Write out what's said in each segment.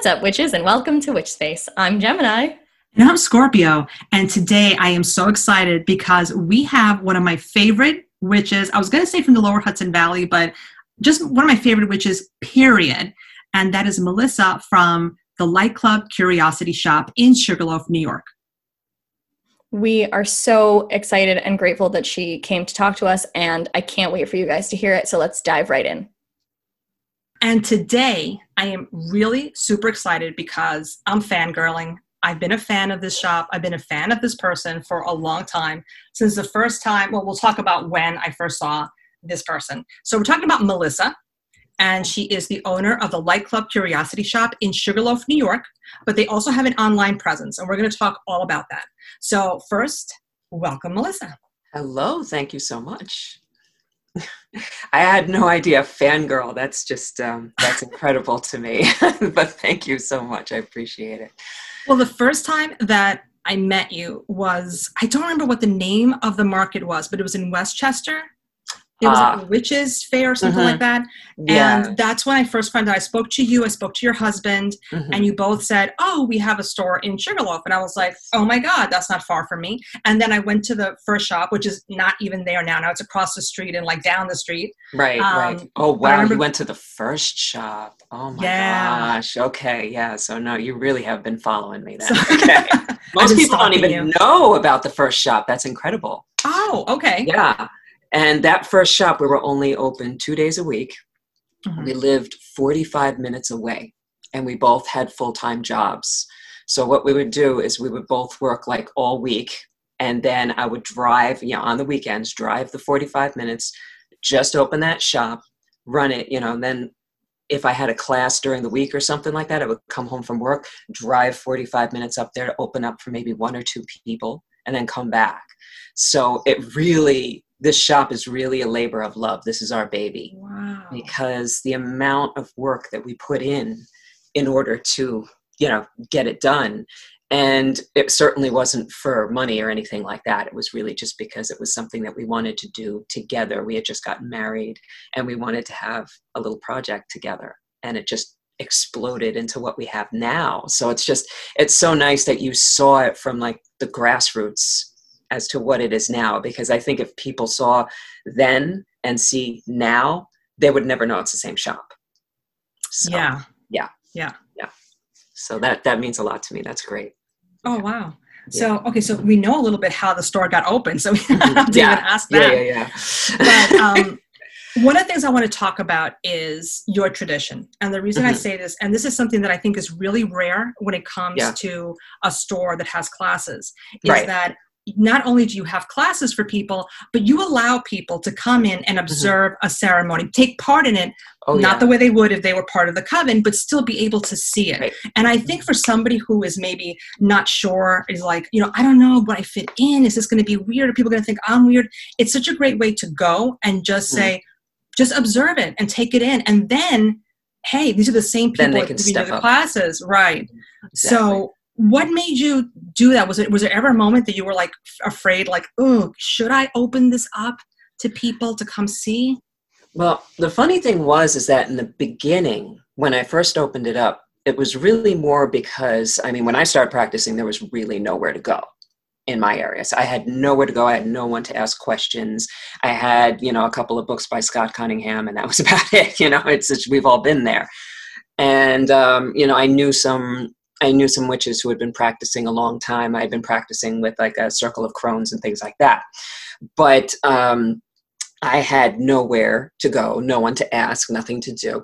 What's up, witches, and welcome to Witch Space. I'm Gemini. And I'm Scorpio. And today I am so excited because we have one of my favorite witches. I was going to say from the lower Hudson Valley, but just one of my favorite witches, period. And that is Melissa from the Light Club Curiosity Shop in Sugarloaf, New York. We are so excited and grateful that she came to talk to us, and I can't wait for you guys to hear it. So let's dive right in. And today I am really super excited because I'm fangirling. I've been a fan of this shop. I've been a fan of this person for a long time. Since the first time, well, we'll talk about when I first saw this person. So we're talking about Melissa, and she is the owner of the Light Club Curiosity Shop in Sugarloaf, New York. But they also have an online presence, and we're going to talk all about that. So, first, welcome, Melissa. Hello, thank you so much. I had no idea, fangirl. That's just um, that's incredible to me. but thank you so much. I appreciate it. Well, the first time that I met you was I don't remember what the name of the market was, but it was in Westchester. It was uh, like a witches fair or something mm-hmm. like that. Yeah. And that's when I first found out. I spoke to you, I spoke to your husband, mm-hmm. and you both said, Oh, we have a store in Sugarloaf. And I was like, Oh my God, that's not far from me. And then I went to the first shop, which is not even there now. Now it's across the street and like down the street. Right, um, right. Oh wow, remember- you went to the first shop. Oh my yeah. gosh. Okay, yeah. So no, you really have been following me then. okay. Most people don't even you. know about the first shop. That's incredible. Oh, okay. Yeah. And that first shop, we were only open two days a week. Mm-hmm. We lived 45 minutes away and we both had full time jobs. So, what we would do is we would both work like all week. And then I would drive, you know, on the weekends, drive the 45 minutes, just open that shop, run it, you know, and then if I had a class during the week or something like that, I would come home from work, drive 45 minutes up there to open up for maybe one or two people, and then come back. So it really this shop is really a labor of love. This is our baby. Wow. Because the amount of work that we put in in order to, you know, get it done. And it certainly wasn't for money or anything like that. It was really just because it was something that we wanted to do together. We had just gotten married and we wanted to have a little project together. And it just exploded into what we have now. So it's just, it's so nice that you saw it from like the grassroots as to what it is now because I think if people saw then and see now, they would never know it's the same shop. So, yeah. Yeah. Yeah. Yeah. So that that means a lot to me. That's great. Oh wow. So yeah. okay, so we know a little bit how the store got open, so we to yeah. even ask that. Yeah, yeah, yeah. but um, one of the things I want to talk about is your tradition. And the reason mm-hmm. I say this, and this is something that I think is really rare when it comes yeah. to a store that has classes, is right. that not only do you have classes for people, but you allow people to come in and mm-hmm. observe mm-hmm. a ceremony, take part in it, oh, not yeah. the way they would if they were part of the coven, but still be able to see it. Right. And I think for somebody who is maybe not sure, is like, you know, I don't know what I fit in. Is this going to be weird? Are people going to think I'm weird? It's such a great way to go and just mm-hmm. say, just observe it and take it in. And then, hey, these are the same people that do the classes. Right. Exactly. So what made you do that? Was it was there ever a moment that you were like afraid like oh should i open this up to people to come see? Well the funny thing was is that in the beginning when i first opened it up it was really more because i mean when i started practicing there was really nowhere to go in my area. So i had nowhere to go. I had no one to ask questions. I had you know a couple of books by scott cunningham and that was about it you know? It's, we've all been there. And um, you know i knew some I knew some witches who had been practicing a long time. I had been practicing with like a circle of crones and things like that. But um, I had nowhere to go, no one to ask, nothing to do.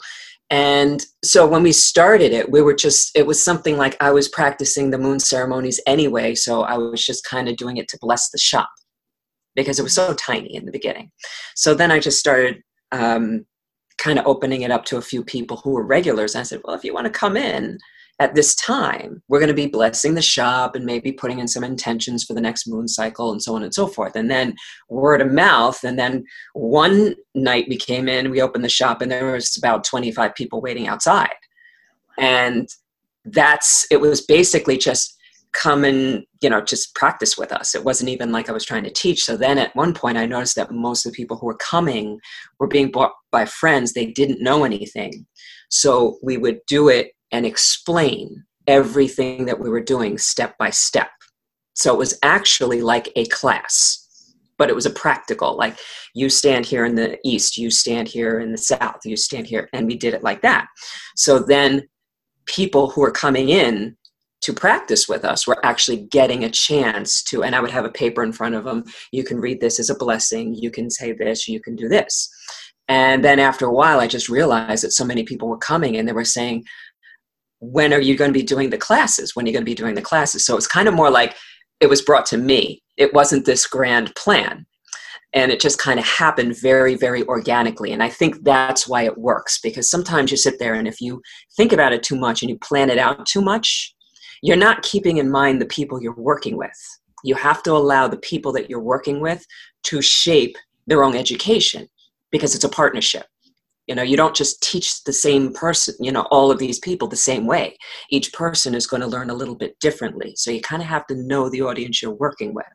And so when we started it, we were just, it was something like I was practicing the moon ceremonies anyway. So I was just kind of doing it to bless the shop because it was so tiny in the beginning. So then I just started um, kind of opening it up to a few people who were regulars. I said, well, if you want to come in, at this time, we're going to be blessing the shop and maybe putting in some intentions for the next moon cycle and so on and so forth. And then word of mouth. And then one night we came in, we opened the shop, and there was about 25 people waiting outside. And that's, it was basically just come and, you know, just practice with us. It wasn't even like I was trying to teach. So then at one point, I noticed that most of the people who were coming were being bought by friends. They didn't know anything. So we would do it and explain everything that we were doing step by step. So it was actually like a class but it was a practical like you stand here in the east you stand here in the south you stand here and we did it like that so then people who were coming in to practice with us were actually getting a chance to and i would have a paper in front of them you can read this as a blessing you can say this you can do this and then after a while i just realized that so many people were coming and they were saying when are you going to be doing the classes? When are you going to be doing the classes? So it's kind of more like it was brought to me. It wasn't this grand plan. And it just kind of happened very very organically. And i think that's why it works because sometimes you sit there and if you think about it too much and you plan it out too much you're not keeping in mind the people you're working with. You have to allow the people that you're working with to shape their own education because it's a partnership you know you don't just teach the same person you know all of these people the same way. Each person is going to learn a little bit differently. So you kind of have to know the audience you're working with.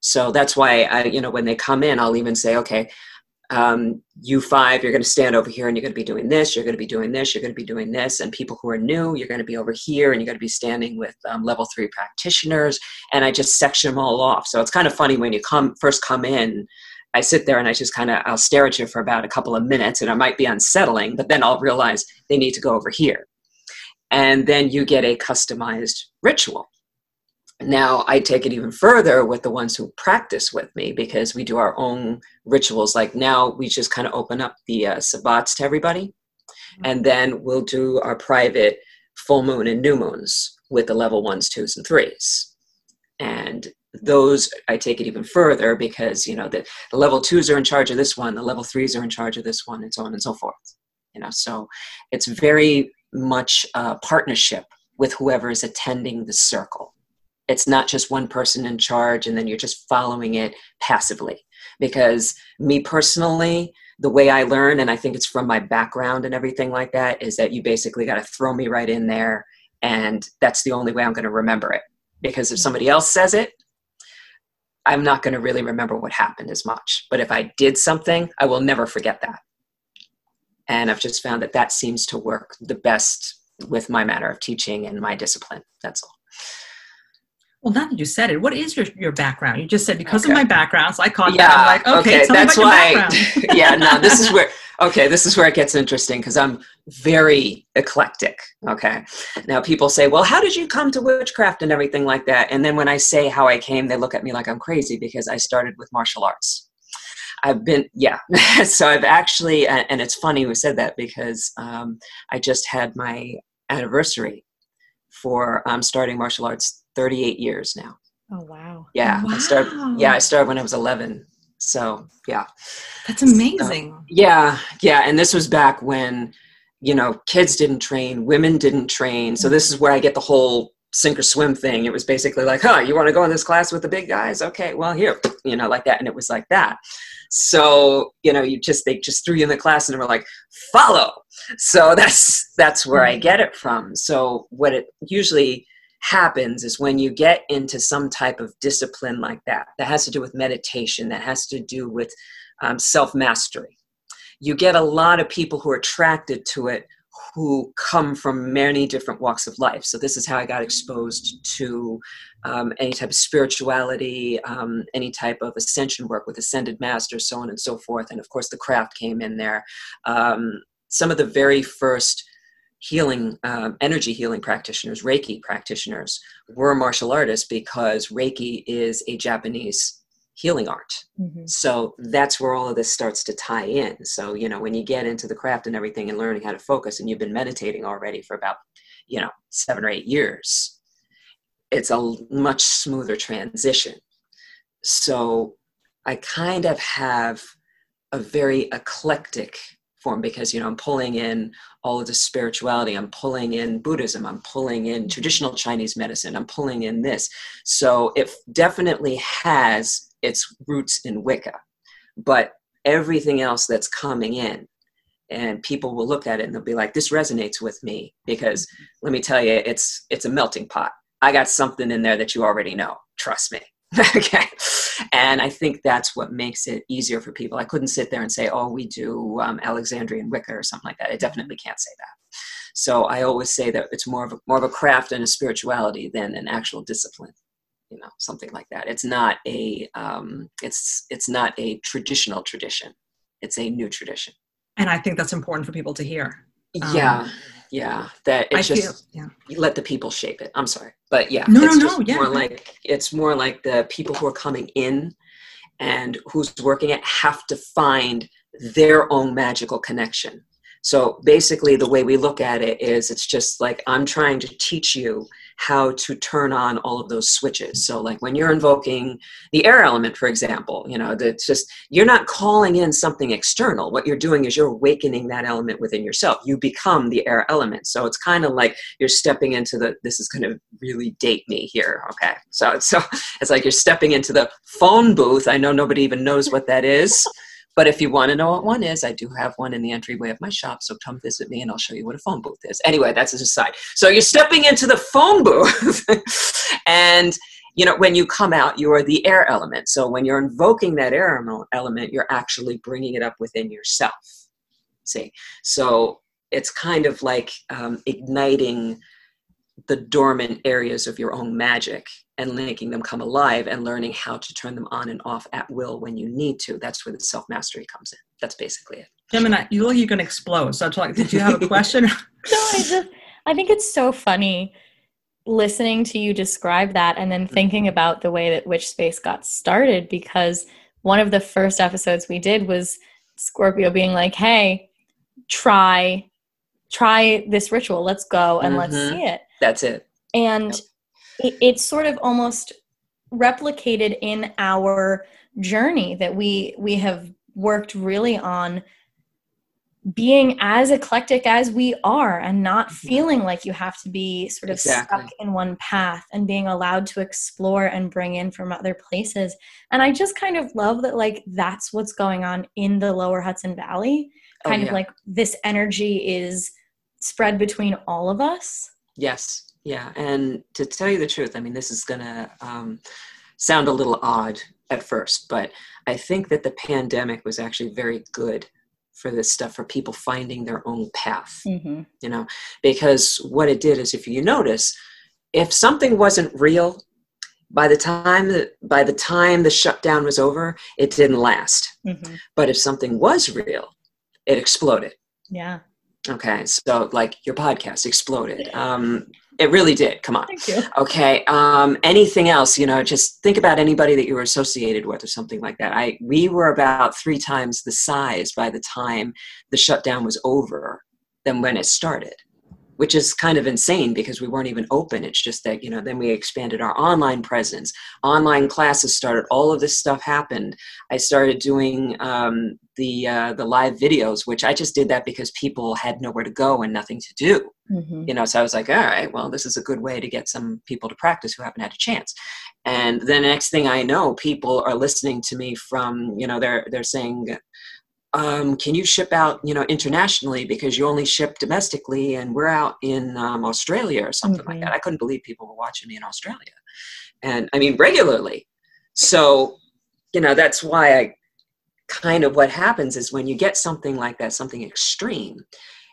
So that's why i you know when they come in i'll even say okay um, you five you're going to stand over here and you're going to be doing this you're going to be doing this you're going to be doing this. And people who are new you're going to be over here and you're going to be standing with um, level three practitioners. And i just section them all off. So it's kind of funny when you come first come in I sit there and I just kind of I'll stare at you for about a couple of minutes and it might be unsettling, but then I'll realize they need to go over here. And then you get a customized ritual. Now I take it even further with the ones who practice with me because we do our own rituals. Like now we just kind of open up the uh, sabbats to everybody, mm-hmm. and then we'll do our private full moon and new moons with the level ones, twos, and threes. And those i take it even further because you know the, level twos are in charge of this one the level threes are in charge of this one and so on and so forth you know so it's very much a partnership with whoever is attending the circle. It's not just one person in charge and then you're just following it passively because me personally the way i learn and i think it's from my background and everything like that is that you basically got to throw me right in there and that's the only way i'm going to remember it because if somebody else says it I'm not going to really remember what happened as much. But if I did something, I will never forget that. And I've just found that that seems to work the best with my manner of teaching and my discipline. That's all. Well, now that you said it, what is your, your background? You just said because okay. of my background, so I caught yeah, that. I'm like, okay, okay that's why. yeah, no, this is where okay, this is where it gets interesting because I'm very eclectic. Okay. Now people say, well, how did you come to witchcraft and everything like that? And then when I say how I came, they look at me like I'm crazy because I started with martial arts. I've been, yeah. so I've actually, and it's funny we said that because um, I just had my anniversary for um, starting martial arts 38 years now. Oh, wow. Yeah. Wow. I started, yeah, I started when I was 11 so yeah. That's amazing. So, yeah, yeah. And this was back when, you know, kids didn't train, women didn't train. So this is where I get the whole sink or swim thing. It was basically like, huh, you want to go in this class with the big guys? Okay, well here, you know, like that. And it was like that. So, you know, you just they just threw you in the class and were like, follow. So that's that's where I mm. get it from. So what it usually happens is when you get into some type of discipline like that, that has to do with meditation, that has to do with um, self mastery. You get a lot of people who are attracted to it who come from many different walks of life. So, this is how I got exposed to um, any type of spirituality, um, any type of ascension work with ascended masters, so on and so forth. And of course, the craft came in there. Um, some of the very first healing um, energy healing practitioners reiki practitioners were martial artists because reiki is a japanese healing art. Mm-hmm. so that's where all of this starts to tie in. So you know when you get into the craft and everything and learning how to focus and you've been meditating already for about you know seven or eight years it's a much smoother transition. So i kind of have a very eclectic form because you know i'm pulling in all of the spirituality. I'm pulling in buddhism. I'm pulling in traditional chinese medicine. I'm pulling in this. So it definitely has its roots in wicca but everything else that's coming in and people will look at it and they'll be like this resonates with me because mm-hmm. let me tell you it's it's a melting pot. I got something in there that you already know. Trust me. Okay and I think that's what makes it easier for people. I couldn't sit there and say, "Oh, we do um, Alexandrian Wicca" or something like that. I definitely can't say that. So I always say that it's more of a, more of a craft and a spirituality than an actual discipline you know something like that it's not a um, it's it's not a traditional tradition it's a new tradition and i think that's important for people to hear um, yeah yeah that it's I just feel, yeah. let the people shape it. I'm sorry but yeah no no no yeah more like it's more like the people who are coming in and who's working it have to find their own magical connection. So basically the way we look at it is it's just like i'm trying to teach you how to turn on all of those switches. So, like when you're invoking the air element, for example, you know, it's just you're not calling in something external. What you're doing is you're awakening that element within yourself. You become the air element. So it's kind of like you're stepping into the. This is going to really date me here. Okay, so so it's like you're stepping into the phone booth. I know nobody even knows what that is. But if you want to know what one is, I do have one in the entryway of my shop. So come visit me and I'll show you what a phone booth is. Anyway, that's an aside. So you're stepping into the phone booth. and, you know, when you come out, you are the air element. So when you're invoking that air element, you're actually bringing it up within yourself. See? So it's kind of like um, igniting the dormant areas of your own magic and making them come alive and learning how to turn them on and off at will when you need to. That's where the self mastery comes in. That's basically it. Gemini, you look like you're going to explode. So, I'm like, did you have a question? no, I just, I think it's so funny listening to you describe that and then thinking mm-hmm. about the way that Witch Space got started because one of the first episodes we did was Scorpio being like, hey, try try this ritual let's go and mm-hmm. let's see it that's it and yep it, it's sort of almost replicated in our journey that we we have worked really on being as eclectic as we are and not mm-hmm. feeling like you have to be sort of exactly. stuck in one path and being allowed to explore and bring in from other places and i just kind of love that like that's what's going on in the lower hudson valley oh, kind oh, yeah. of like this energy is spread between all of us? Yes. Yeah, and to tell you the truth, I mean, this is going to um, sound a little odd at first, but I think that the pandemic was actually very good for this stuff for people finding their own path mm-hmm. you know? Because what it did is if you notice if something wasn't real by the time that by the time the shutdown was over it didn't last. Mm-hmm. but if something was real it exploded. Yeah okay so like your podcast exploded um, it really did. Come on. Thank you. Okay. Um, anything else? You know, just think about anybody that you were associated with or something like that. I we were about three times the size by the time the shutdown was over than when it started which is kind of insane because we weren't even open. It's just that, you know, then we expanded our online presence. Online classes started. All of this stuff happened. I started doing um, the uh, the live videos, which I just did that because people had nowhere to go and nothing to do. Mm-hmm. You know, so I was like, all right, well, this is a good way to get some people to practice who haven't had a chance. And the next thing I know, people are listening to me from, you know, they're they're saying, um, can you ship out you know internationally? Because you only ship domestically and we're out in um, australia or something mm-hmm. like that. I couldn't believe people were watching me in australia. And i mean regularly. So you know that's why i kind of what happens is when you get something like that something extreme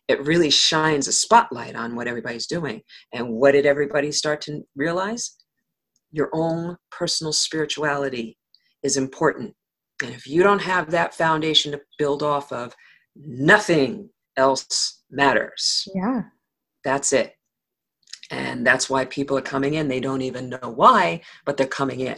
it really shines a spotlight on what everybody's doing. And what did everybody start to realize? Your own personal spirituality is important and if you don't have that foundation to build off of, nothing else matters. Yeah. That's it. And that's why people are coming in. They don't even know why, but they're coming in.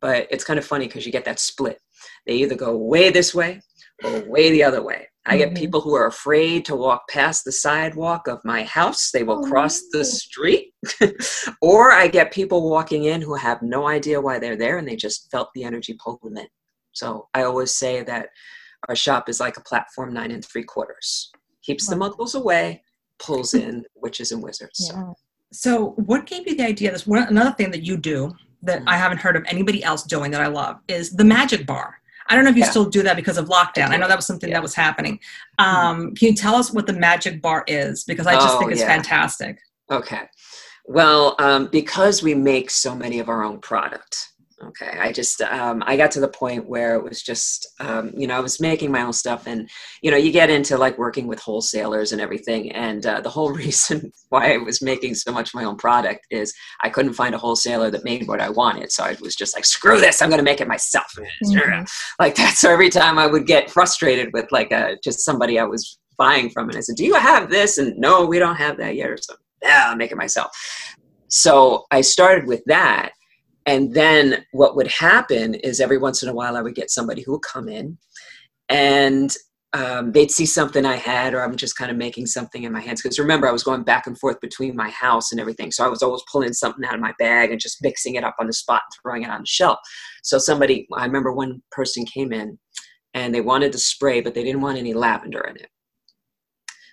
But it's kind of funny because you get that split. They either go way this way or way the other way. I get mm-hmm. people who are afraid to walk past the sidewalk of my house. They will oh, cross the street. or I get people walking in who have no idea why they're there and they just felt the energy pull them in. So I always say that our shop is like a platform nine and three quarters. Keeps the muggles away, pulls in witches and wizards. Yeah. So. so what gave you the idea? This one another thing that you do that mm-hmm. I haven't heard of anybody else doing that I love is the magic bar. I don't know if you yeah. still do that because of lockdown. I, I know that was something yeah. that was happening. Um, mm-hmm. Can you tell us what the magic bar is? Because I just oh, think it's yeah. fantastic. Okay. Well, um, because we make so many of our own product, okay i just um, i got to the point where it was just um, you know i was making my own stuff and you know you get into like working with wholesalers and everything and uh, the whole reason why i was making so much my own product is i couldn't find a wholesaler that made what i wanted so i was just like screw this i'm going to make it myself. Mm-hmm. like that so every time i would get frustrated with like a, uh, just somebody i was buying from and i said do you have this? and no we don't have that yet or something. Yeah i'll make it myself. So i started with that and then what would happen is every once in a while I would get somebody who would come in and um, they'd see something I had, or I'm just kind of making something in my hands. Because remember, I was going back and forth between my house and everything. So I was always pulling something out of my bag and just mixing it up on the spot and throwing it on the shelf. So somebody, I remember one person came in and they wanted the spray, but they didn't want any lavender in it.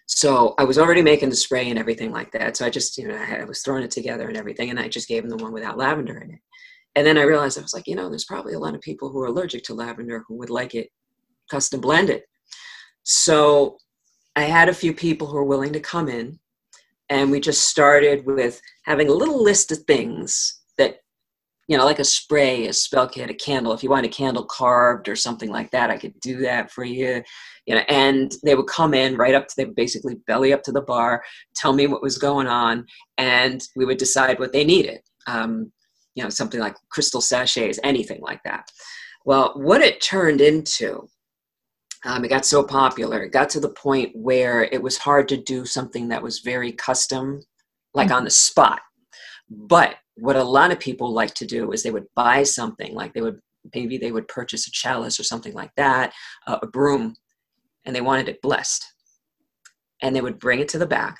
So I was already making the spray and everything like that. So I just, you know, I was throwing it together and everything, and I just gave them the one without lavender in it. And then I realized I was like, you know, there's probably a lot of people who are allergic to lavender who would like it custom blended. So I had a few people who were willing to come in, and we just started with having a little list of things that, you know, like a spray, a spell kit, a candle. If you want a candle carved or something like that, I could do that for you. You know, and they would come in right up to they basically belly up to the bar, tell me what was going on, and we would decide what they needed. Um, you know something like crystal sachets anything like that. Well what it turned into um, it got so popular. It got to the point where it was hard to do something that was very custom like mm-hmm. on the spot. But what a lot of people like to do is they would buy something like they would maybe they would purchase a chalice or something like that uh, a broom and they wanted it blessed. And they would bring it to the back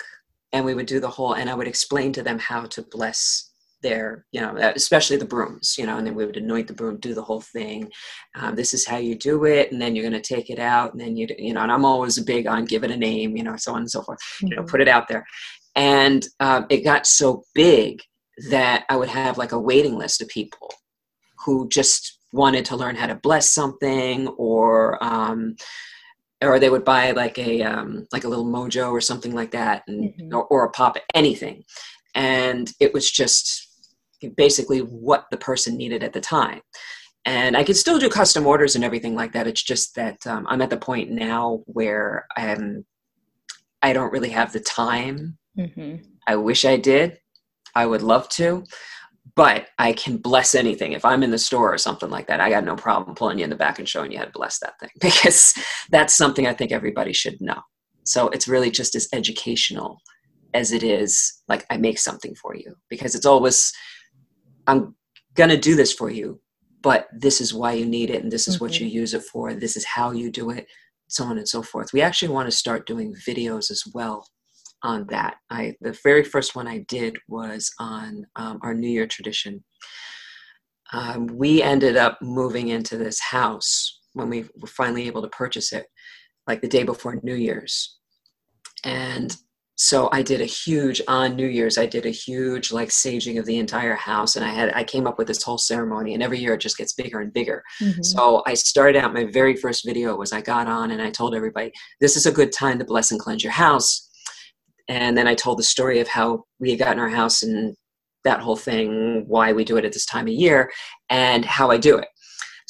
and we would do the whole and i would explain to them how to bless their you know especially the brooms you know and then we would anoint the broom do the whole thing um, this is how you do it and then you're going to take it out and then you you know and i'm always big on give it a name you know so on and so forth mm-hmm. you know mm-hmm. put it out there and um, it got so big that i would have like a waiting list of people who just wanted to learn how to bless something or um, or they would buy like a um, like a little mojo or something like that and mm-hmm. or, or a pop anything and it was just basically what the person needed at the time. And I could still do custom orders and everything like that. It's just that um, I'm at the point now where I'm, I don't really have the time. Mm-hmm. I wish I did. I would love to, but I can bless anything. If I'm in the store or something like that, I got no problem pulling you in the back and showing you how to bless that thing because that's something I think everybody should know. So it's really just as educational as it is like I make something for you because it's always I'm going to do this for you, but this is why you need it and this is mm-hmm. what you use it for. This is how you do it, so on and so forth. We actually want to start doing videos as well on that. I the very first one I did was on um, our New Year tradition. Um, we ended up moving into this house when we were finally able to purchase it, like the day before New Year's, and so i did a huge on new year's i did a huge like saging of the entire house and i had i came up with this whole ceremony and every year it just gets bigger and bigger. Mm-hmm. so i started out my very first video was i got on and i told everybody this is a good time to bless and cleanse your house. And then i told the story of how we had gotten our house and that whole thing why we do it at this time of year and how i do it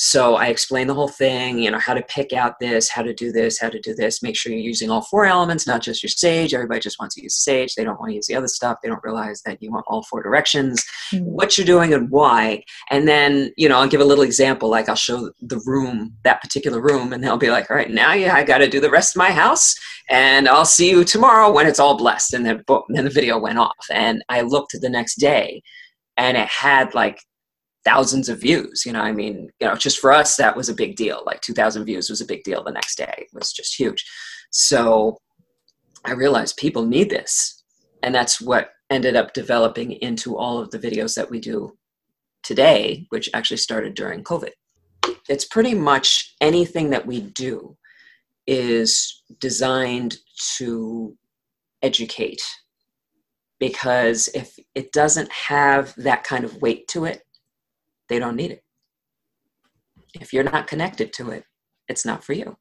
so I explained the whole thing, you know, how to pick out this, how to do this, how to do this. Make sure you're using all four elements, not just your sage. Everybody just wants to use sage. They don't want to use the other stuff. They don't realize that you want all four directions, mm-hmm. what you're doing and why. And then, you know, I'll give a little example. Like I'll show the room, that particular room, and they'll be like, all right, now yeah, I got to do the rest of my house. And I'll see you tomorrow when it's all blessed. And then, boom, then the video went off. And I looked the next day and it had like thousands of views you know i mean you know just for us that was a big deal. Like 2000 views was a big deal the next day. It was just huge. So i realized people need this. And that's what ended up developing into all of the videos that we do today which actually started during covid. It's pretty much anything that we do is designed to educate because if it doesn't have that kind of weight to it they don't need it. If you're not connected to it, it's not for you.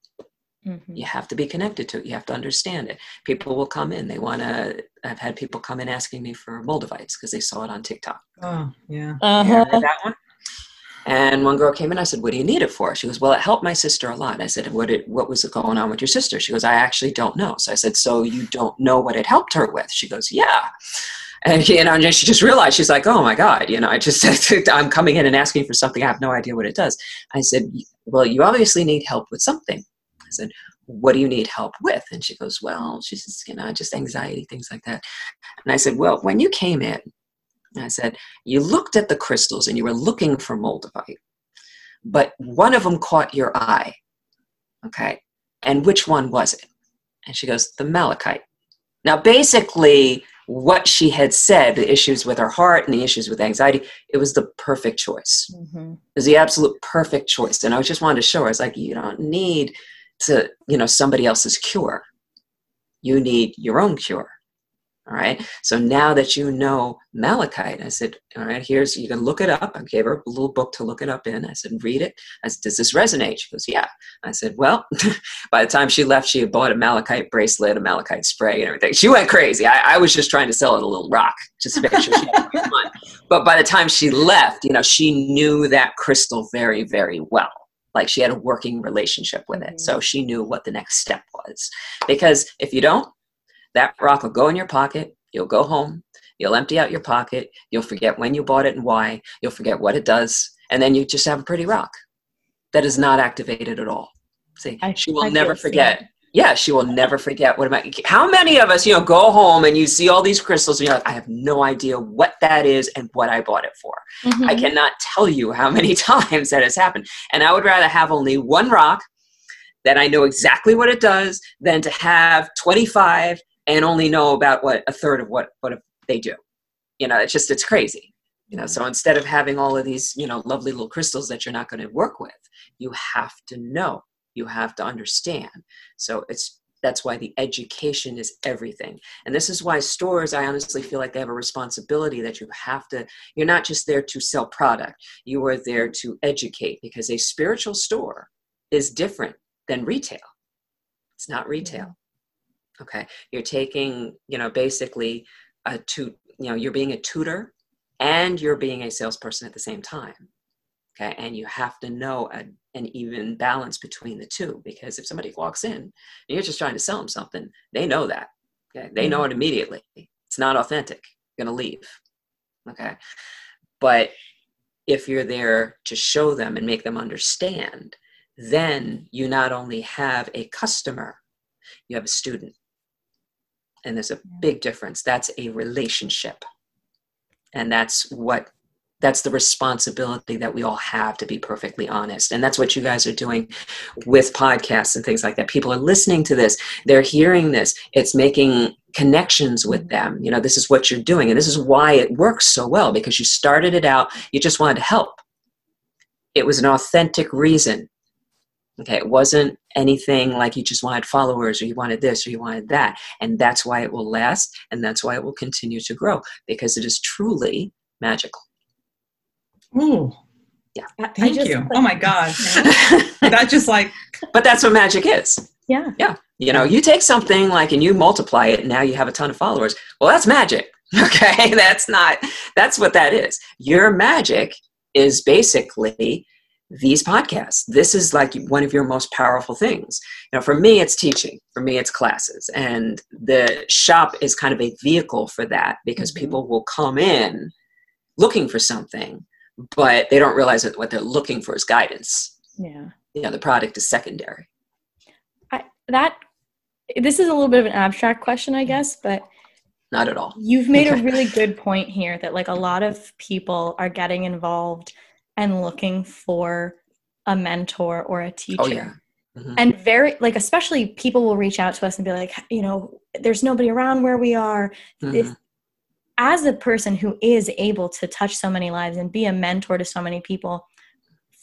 Mm-hmm. You have to be connected to it. You have to understand it. People will come in. They want to. I've had people come in asking me for Moldavites because they saw it on TikTok. Oh, yeah. Uh-huh. that one. And one girl came in, I said, What do you need it for? She goes, Well, it helped my sister a lot. I said, What, it, what was going on with your sister? She goes, I actually don't know. So I said, So you don't know what it helped her with? She goes, Yeah. And you know, and she just realized she's like, "Oh my God!" You know, I just I'm coming in and asking for something. I have no idea what it does. I said, "Well, you obviously need help with something." I said, "What do you need help with?" And she goes, "Well, she says, you know, just anxiety, things like that." And I said, "Well, when you came in, I said, You looked at the crystals and you were looking for moldavite, but one of them caught your eye. Okay. And which one was it? And she goes, The malachite. Now, basically, what she had said, the issues with her heart and the issues with anxiety, it was the perfect choice. Mm-hmm. It was the absolute perfect choice. And I just wanted to show her, I was like, you don't need to, you know, somebody else's cure. You need your own cure. All right. So now that you know malachite, I said, all right, here's, you can look it up. I gave her a little book to look it up in. I said, read it. I said, does this resonate? She goes, yeah. I said, well, by the time she left, she had bought a malachite bracelet, a malachite spray, and everything. She went crazy. I, I was just trying to sell it a little rock just to make sure she had fun. But by the time she left, you know, she knew that crystal very, very well like she had a working relationship with it so mm-hmm. she knew what the next step was because if you don't that rock will go in your pocket. You'll go home. You'll empty out your pocket. You'll forget when you bought it and why. You'll forget what it does. And then you just have a pretty rock that is not activated at all. See, I, she will I never forget. Yeah, she will never forget. What about how many of us, you know, go home and you see all these crystals and you're like, I have no idea what that is and what I bought it for. Mm-hmm. I cannot tell you how many times that has happened. And I would rather have only one rock that I know exactly what it does than to have 25 and only know about what a third of what what they do. You know it's just it's crazy. You know mm-hmm. so instead of having all of these you know lovely little crystals that you're not going to work with you have to know. You have to understand. So it's that's why the education is everything. And this is why stores i honestly feel like they have a responsibility that you have to you're not just there to sell product. You are there to educate because a spiritual store is different than retail. It's not retail mm-hmm. Okay. You're taking you know basically a tu- you know you're being a tutor and you're being a salesperson at the same time. Okay. And you have to know a, an even balance between the two because if somebody walks in and you're just trying to sell them something they know that. Okay. They know it mm-hmm. immediately. It's not authentic. You're going to leave. Okay. But if you're there to show them and make them understand then you not only have a customer you have a student and there's a big difference. That's a relationship. And that's what that's the responsibility that we all have to be perfectly honest. And that's what you guys are doing with podcasts and things like that. People are listening to this. They're hearing this. It's making connections with them. You know this is what you're doing. And this is why it works so well because you started it out. You just wanted to help. It was an authentic reason. Okay, it wasn't anything like you just wanted followers or you wanted this or you wanted that. And that's why it will last and that's why it will continue to grow because it is truly magical. Ooh. Yeah. Thank just, you. oh my God. that just like. But that's what magic is. Yeah. Yeah. You know, you take something like and you multiply it and now you have a ton of followers. Well, that's magic. Okay. That's not, that's what that is. Your magic is basically these podcasts. This is like one of your most powerful things. You know, for me, it's teaching. For me, it's classes. And the shop is kind of a vehicle for that because mm-hmm. people will come in looking for something, but they don't realize that what they're looking for is guidance. Yeah. You know, the product is secondary. I, that, this is a little bit of an abstract question, I guess, but not at all. You've made a really good point here that like a lot of people are getting involved – and looking for a mentor or a teacher. Oh, yeah. Mm-hmm. And very, like, especially people will reach out to us and be like, you know, there's nobody around where we are. Mm-hmm. If, as a person who is able to touch so many lives and be a mentor to so many people,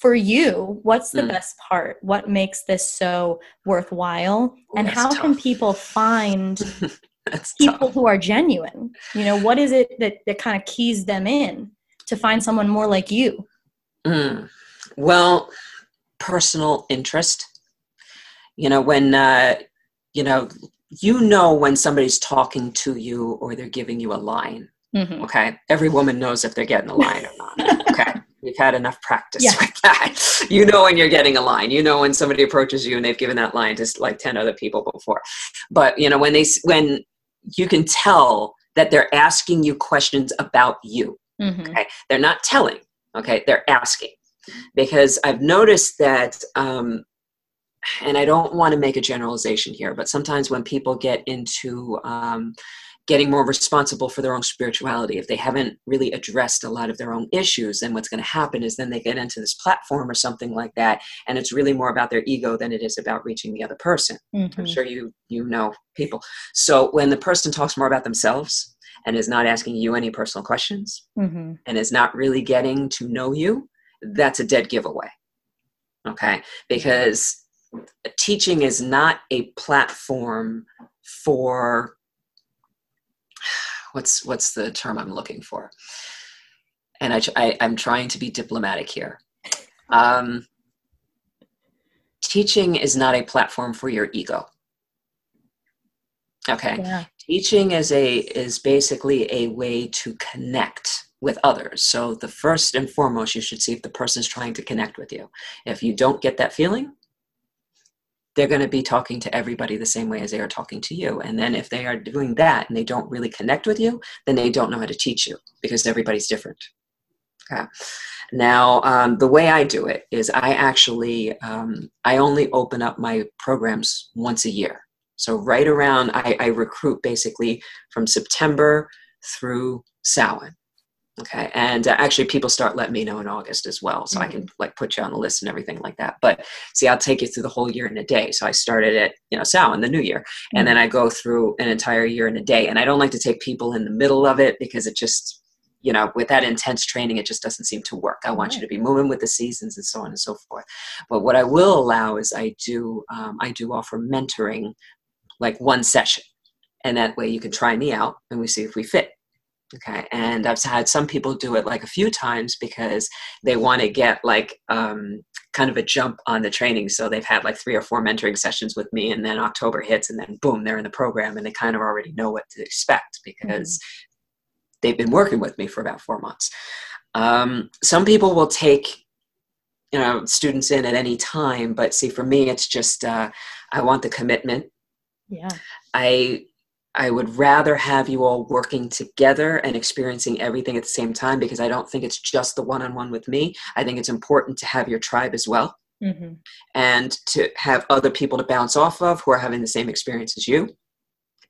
for you, what's the mm. best part? What makes this so worthwhile? Ooh, and how tough. can people find people tough. who are genuine? You know, what is it that, that kind of keys them in to find someone more like you? Mm. Well, personal interest. You know, when, uh, you know, you know when somebody's talking to you or they're giving you a line. Mm-hmm. Okay. Every woman knows if they're getting a line or not. Okay. We've had enough practice yeah. with that. You know when you're getting a line. You know when somebody approaches you and they've given that line to like 10 other people before. But, you know, when they, when you can tell that they're asking you questions about you. Mm-hmm. Okay. They're not telling. Okay. They're asking. Because I've noticed that, um, and I don't want to make a generalization here, but sometimes when people get into um, getting more responsible for their own spirituality, if they haven't really addressed a lot of their own issues, then what's going to happen is then they get into this platform or something like that, and it's really more about their ego than it is about reaching the other person. Mm-hmm. I'm sure you you know people. So when the person talks more about themselves and is not asking you any personal questions mm-hmm. and is not really getting to know you, that's a dead giveaway. Okay, because teaching is not a platform for what's what's the term I'm looking for? And I, I am trying to be diplomatic here. Um, teaching is not a platform for your ego. Okay. Yeah. Teaching is a is basically a way to connect with others. So the first and foremost, you should see if the person is trying to connect with you. If you don't get that feeling, they're going to be talking to everybody the same way as they are talking to you. And then if they are doing that and they don't really connect with you, then they don't know how to teach you because everybody's different. Okay. Now, um, the way I do it is I actually um, I only open up my programs once a year. So right around I, I recruit basically from September through Samhain. Okay. And uh, actually, people start letting me know in August as well. So mm-hmm. I can like put you on the list and everything like that. But see, I'll take you through the whole year in a day. So I started at, you know, Samhain the new year. Mm-hmm. And then I go through an entire year in a day. And I don't like to take people in the middle of it because it just, you know, with that intense training, it just doesn't seem to work. I want right. you to be moving with the seasons and so on and so forth. But what I will allow is I do, um, I do offer mentoring like one session. And that way you can try me out and we see if we fit. Okay. And I've had some people do it like a few times because they want to get like um, kind of a jump on the training. So they've had like three or four mentoring sessions with me, and then October hits, and then boom, they're in the program and they kind of already know what to expect because mm-hmm. they've been working with me for about four months. Um, some people will take you know students in at any time but see for me it's just uh, i want the commitment yeah i I would rather have you all working together and experiencing everything at the same time because I don't think it's just the one on one with me. I think it's important to have your tribe as well mm-hmm. and to have other people to bounce off of who are having the same experience as you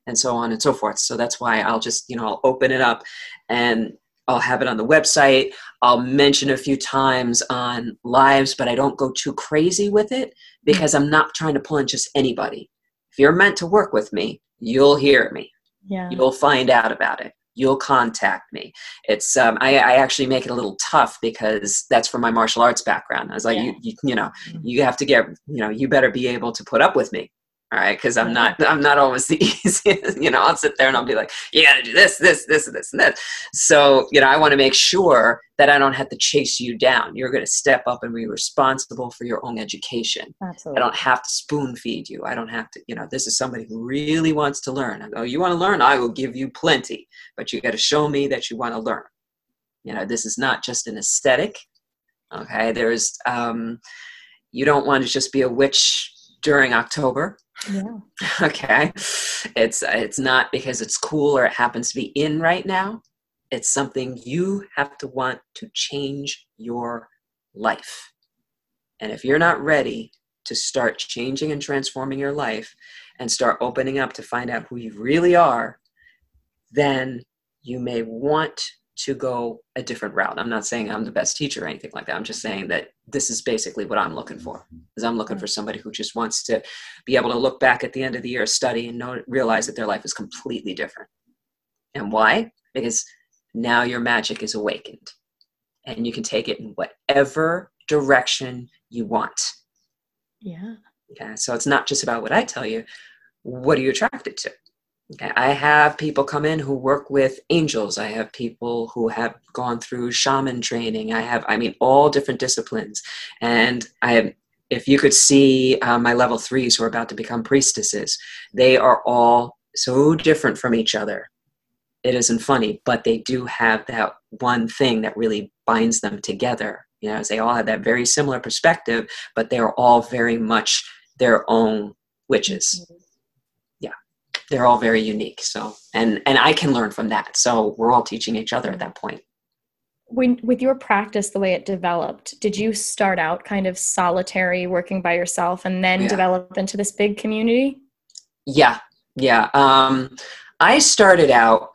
and so on and so forth. So that's why I'll just, you know, I'll open it up and I'll have it on the website. I'll mention a few times on lives, but I don't go too crazy with it because I'm not trying to pull in just anybody. If you're meant to work with me, you'll hear me. Yeah. You'll find out about it. You'll contact me. It's um, I, I actually make it a little tough because that's from my martial arts background. I was like, yeah. you, you, you know, mm-hmm. you have to get, you know, you better be able to put up with me all right? Because i'm not i'm not always the easiest you know? I'll sit there and i'll be like you got to do this this this this and this. So you know i want to make sure that i don't have to chase you down. You're going to step up and be responsible for your own education. Absolutely. i don't have to spoon feed you. I don't have to you know this is somebody who really wants to learn. I go you want to learn? I will give you plenty but you got to show me that you want to learn. You know this is not just an aesthetic okay? There's um you don't want to just be a witch during october yeah. Okay. It's it's not because it's cool or it happens to be in right now. It's something you have to want to change your life. And if you're not ready to start changing and transforming your life and start opening up to find out who you really are, then you may want to go a different route. I'm not saying I'm the best teacher or anything like that. I'm just saying that this is basically what I'm looking for. Is I'm looking for somebody who just wants to be able to look back at the end of the year study and know, realize that their life is completely different. And why? Because now your magic is awakened and you can take it in whatever direction you want. Yeah. Okay. So it's not just about what I tell you. What are you attracted to? I have people come in who work with angels. I have people who have gone through shaman training. I have, I mean, all different disciplines. And I have, if you could see uh, my level threes who are about to become priestesses, they are all so different from each other. It isn't funny, but they do have that one thing that really binds them together. You know, they all have that very similar perspective, but they're all very much their own witches. Mm-hmm. They're all very unique. So, and and I can learn from that. So we're all teaching each other at that point. When with your practice, the way it developed, did you start out kind of solitary, working by yourself, and then yeah. develop into this big community? Yeah, yeah. Um, I started out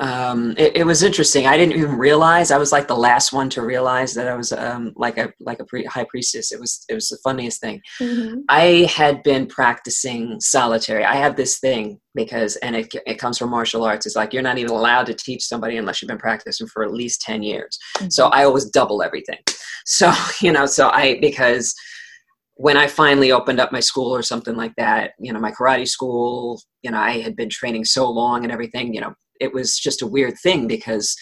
um, it, it, was interesting. I didn't even realize I was like the last one to realize that I was um, like a like a pre- high priestess. It was it was the funniest thing. Mm-hmm. I had been practicing solitary. I have this thing because, and it it comes from martial arts. It's like you're not even allowed to teach somebody unless you've been practicing for at least ten years. Mm-hmm. So I always double everything. So you know, so I because when I finally opened up my school or something like that, you know, my karate school, you know, I had been training so long and everything, you know, it was just a weird thing because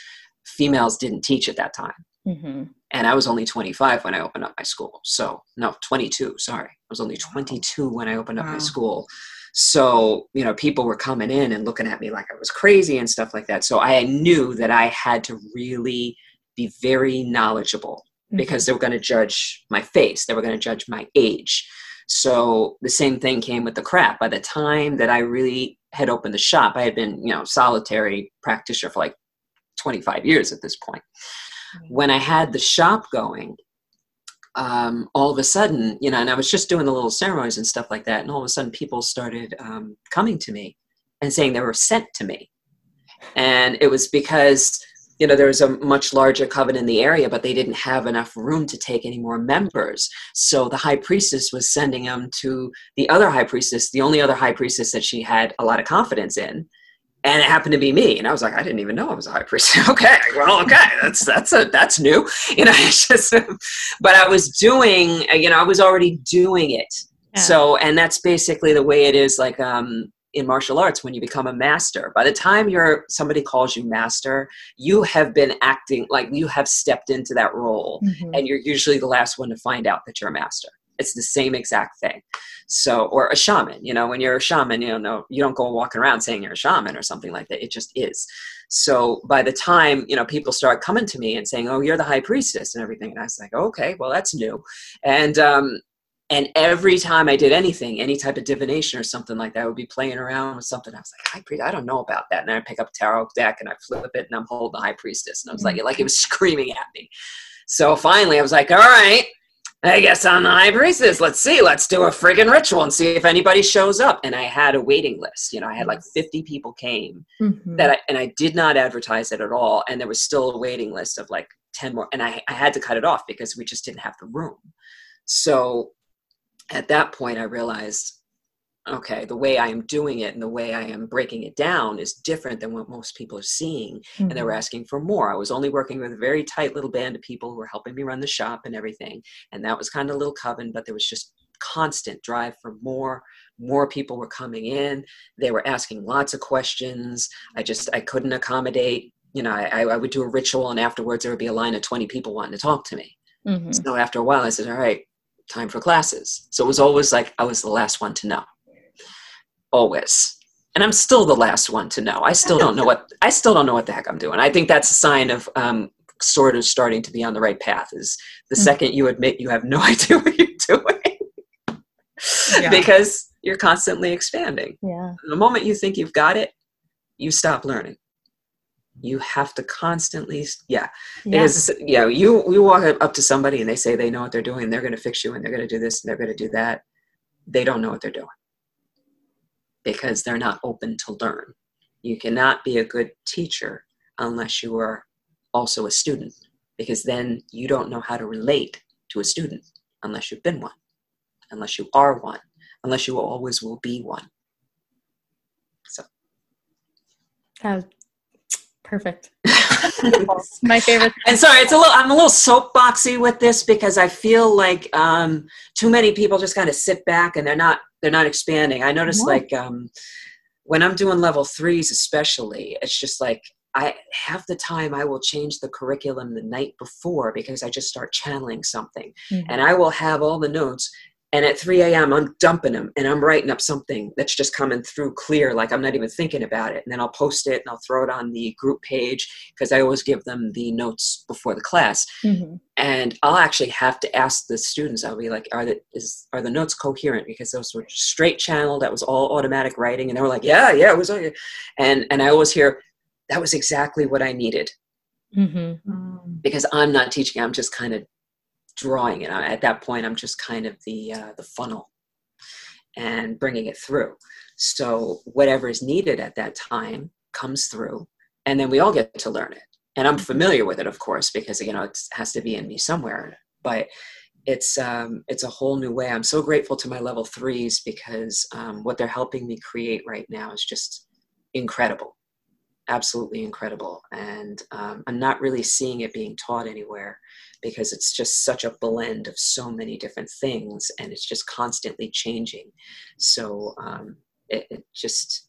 females didn't teach at that time. Mm-hmm. And I was only 25 when I opened up my school. So, no, 22, sorry. I was only 22 when I opened up wow. my school. So, you know, people were coming in and looking at me like I was crazy and stuff like that. So I knew that I had to really be very knowledgeable mm-hmm. because they were going to judge my face, they were going to judge my age. So the same thing came with the craft. By the time that I really had opened the shop, I had been, you know, solitary practitioner for like 25 years at this point. When I had the shop going, um, all of a sudden, you know, and I was just doing the little ceremonies and stuff like that, and all of a sudden, people started um, coming to me and saying they were sent to me, and it was because you know there was a much larger coven in the area but they didn't have enough room to take any more members. So the high priestess was sending them to the other high priestess the only other high priestess that she had a lot of confidence in. And it happened to be me and i was like i didn't even know i was a high priest. Okay well okay that's that's a that's new you know it's just but i was doing you know i was already doing it. Yeah. so and that's basically the way it is like um in martial arts when you become a master. By the time you're somebody calls you master you have been acting like you have stepped into that role mm-hmm. and you're usually the last one to find out that you're a master. It's the same exact thing. So or a shaman you know when you're a shaman you don't know you don't go walking around saying you're a shaman or something like that. It just is. So by the time you know people start coming to me and saying oh you're the high priestess and everything and i was like okay well that's new. And um and every time I did anything, any type of divination or something like that, I would be playing around with something. I was like, high priest, I don't know about that. And I pick up a tarot deck and I flip it and I'm holding the high priestess. And I was like, like it was screaming at me. So finally I was like, all right, I guess I'm the high priestess. Let's see. Let's do a friggin' ritual and see if anybody shows up. And I had a waiting list. You know, I had like 50 people came mm-hmm. that I, and I did not advertise it at all. And there was still a waiting list of like 10 more. And I, I had to cut it off because we just didn't have the room. So at that point i realized okay the way i am doing it and the way i am breaking it down is different than what most people are seeing mm-hmm. and they were mm-hmm. asking for more i was only working with a very tight little band of people who were helping me run the shop and everything and that was kind of a little coven but there was just constant drive for more more people were coming in they were asking lots of questions i just i couldn't accommodate you know i, I would do a ritual and afterwards there would be a line of 20 people wanting to talk to me mm-hmm. so after a while i said all right time for classes. So it was always like I was the last one to know. Always. And I'm still the last one to know. I still don't know what I still don't know what the heck I'm doing. I think that's a sign of um, sort of starting to be on the right path. Is the mm-hmm. second you admit you have no idea what you're doing, yeah. because you're constantly expanding. Yeah. The moment you think you've got it, you stop learning you have to constantly yeah, is you know you you walk up to somebody and they say they know what they're doing and they're going to fix you and they're going to do this and they're going to do that. They don't know what they're doing. Because they're not open to learn. You cannot be a good teacher unless you are also a student. Because then you don't know how to relate to a student unless you've been one. Unless you are one. Unless you always will be one. So Perfect. my favorite. And sorry, it's a little. I'm a little soapboxy with this because I feel like um, too many people just kind of sit back and they're not they're not expanding. I notice like um, when I'm doing level threes, especially, it's just like I half the time I will change the curriculum the night before because I just start channeling something, mm-hmm. and I will have all the notes and at 3 a.m i'm dumping them and i'm writing up something that's just coming through clear like i'm not even thinking about it and then i'll post it and i'll throw it on the group page because i always give them the notes before the class mm-hmm. and i'll actually have to ask the students i'll be like are the is are the notes coherent because those were straight channel that was all automatic writing and they were like yeah yeah it was Okay. and and i always hear that was exactly what i needed mm-hmm. Mm. because i'm not teaching i'm just kind of drawing it. At that point, I'm just kind of the uh, the funnel and bringing it through. So whatever is needed at that time comes through, and then we all get to learn it. And I'm familiar with it, of course, because you know it has to be in me somewhere. But it's um, it's a whole new way. I'm so grateful to my level threes because um, what they're helping me create right now is just incredible, absolutely incredible. And um, I'm not really seeing it being taught anywhere because it's just such a blend of so many different things and it's just constantly changing. So um, it, it, just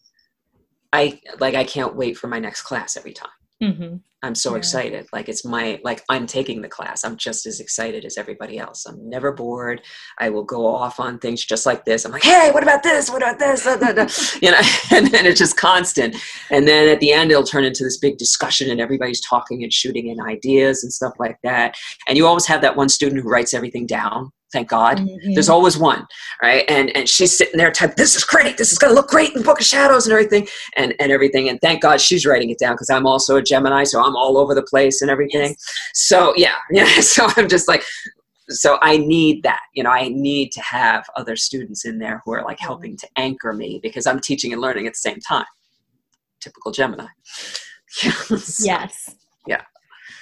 i like i can't wait for my next class every time mm-hmm. i'm so yeah. excited. Like it's my like i'm taking the class. I'm just as excited as everybody else. I'm never bored. I will go off on things just like this. I'm like hey what about this? What about this? You know and then it's just constant. And then at the end it'll turn into this big discussion and everybody's talking and shooting in ideas and stuff like that. And you always have that one student who writes everything down thank God. Mm-hmm. There's always one, right? And and she's sitting there type, this is great, this is gonna look great in the book of shadows and everything, and, and everything. And thank God she's writing it down because I'm also a Gemini, so I'm all over the place and everything. Yes. So yeah, yeah. So I'm just like so I need that. You know, I need to have other students in there who are like helping to anchor me because I'm teaching and learning at the same time. Typical Gemini. yes.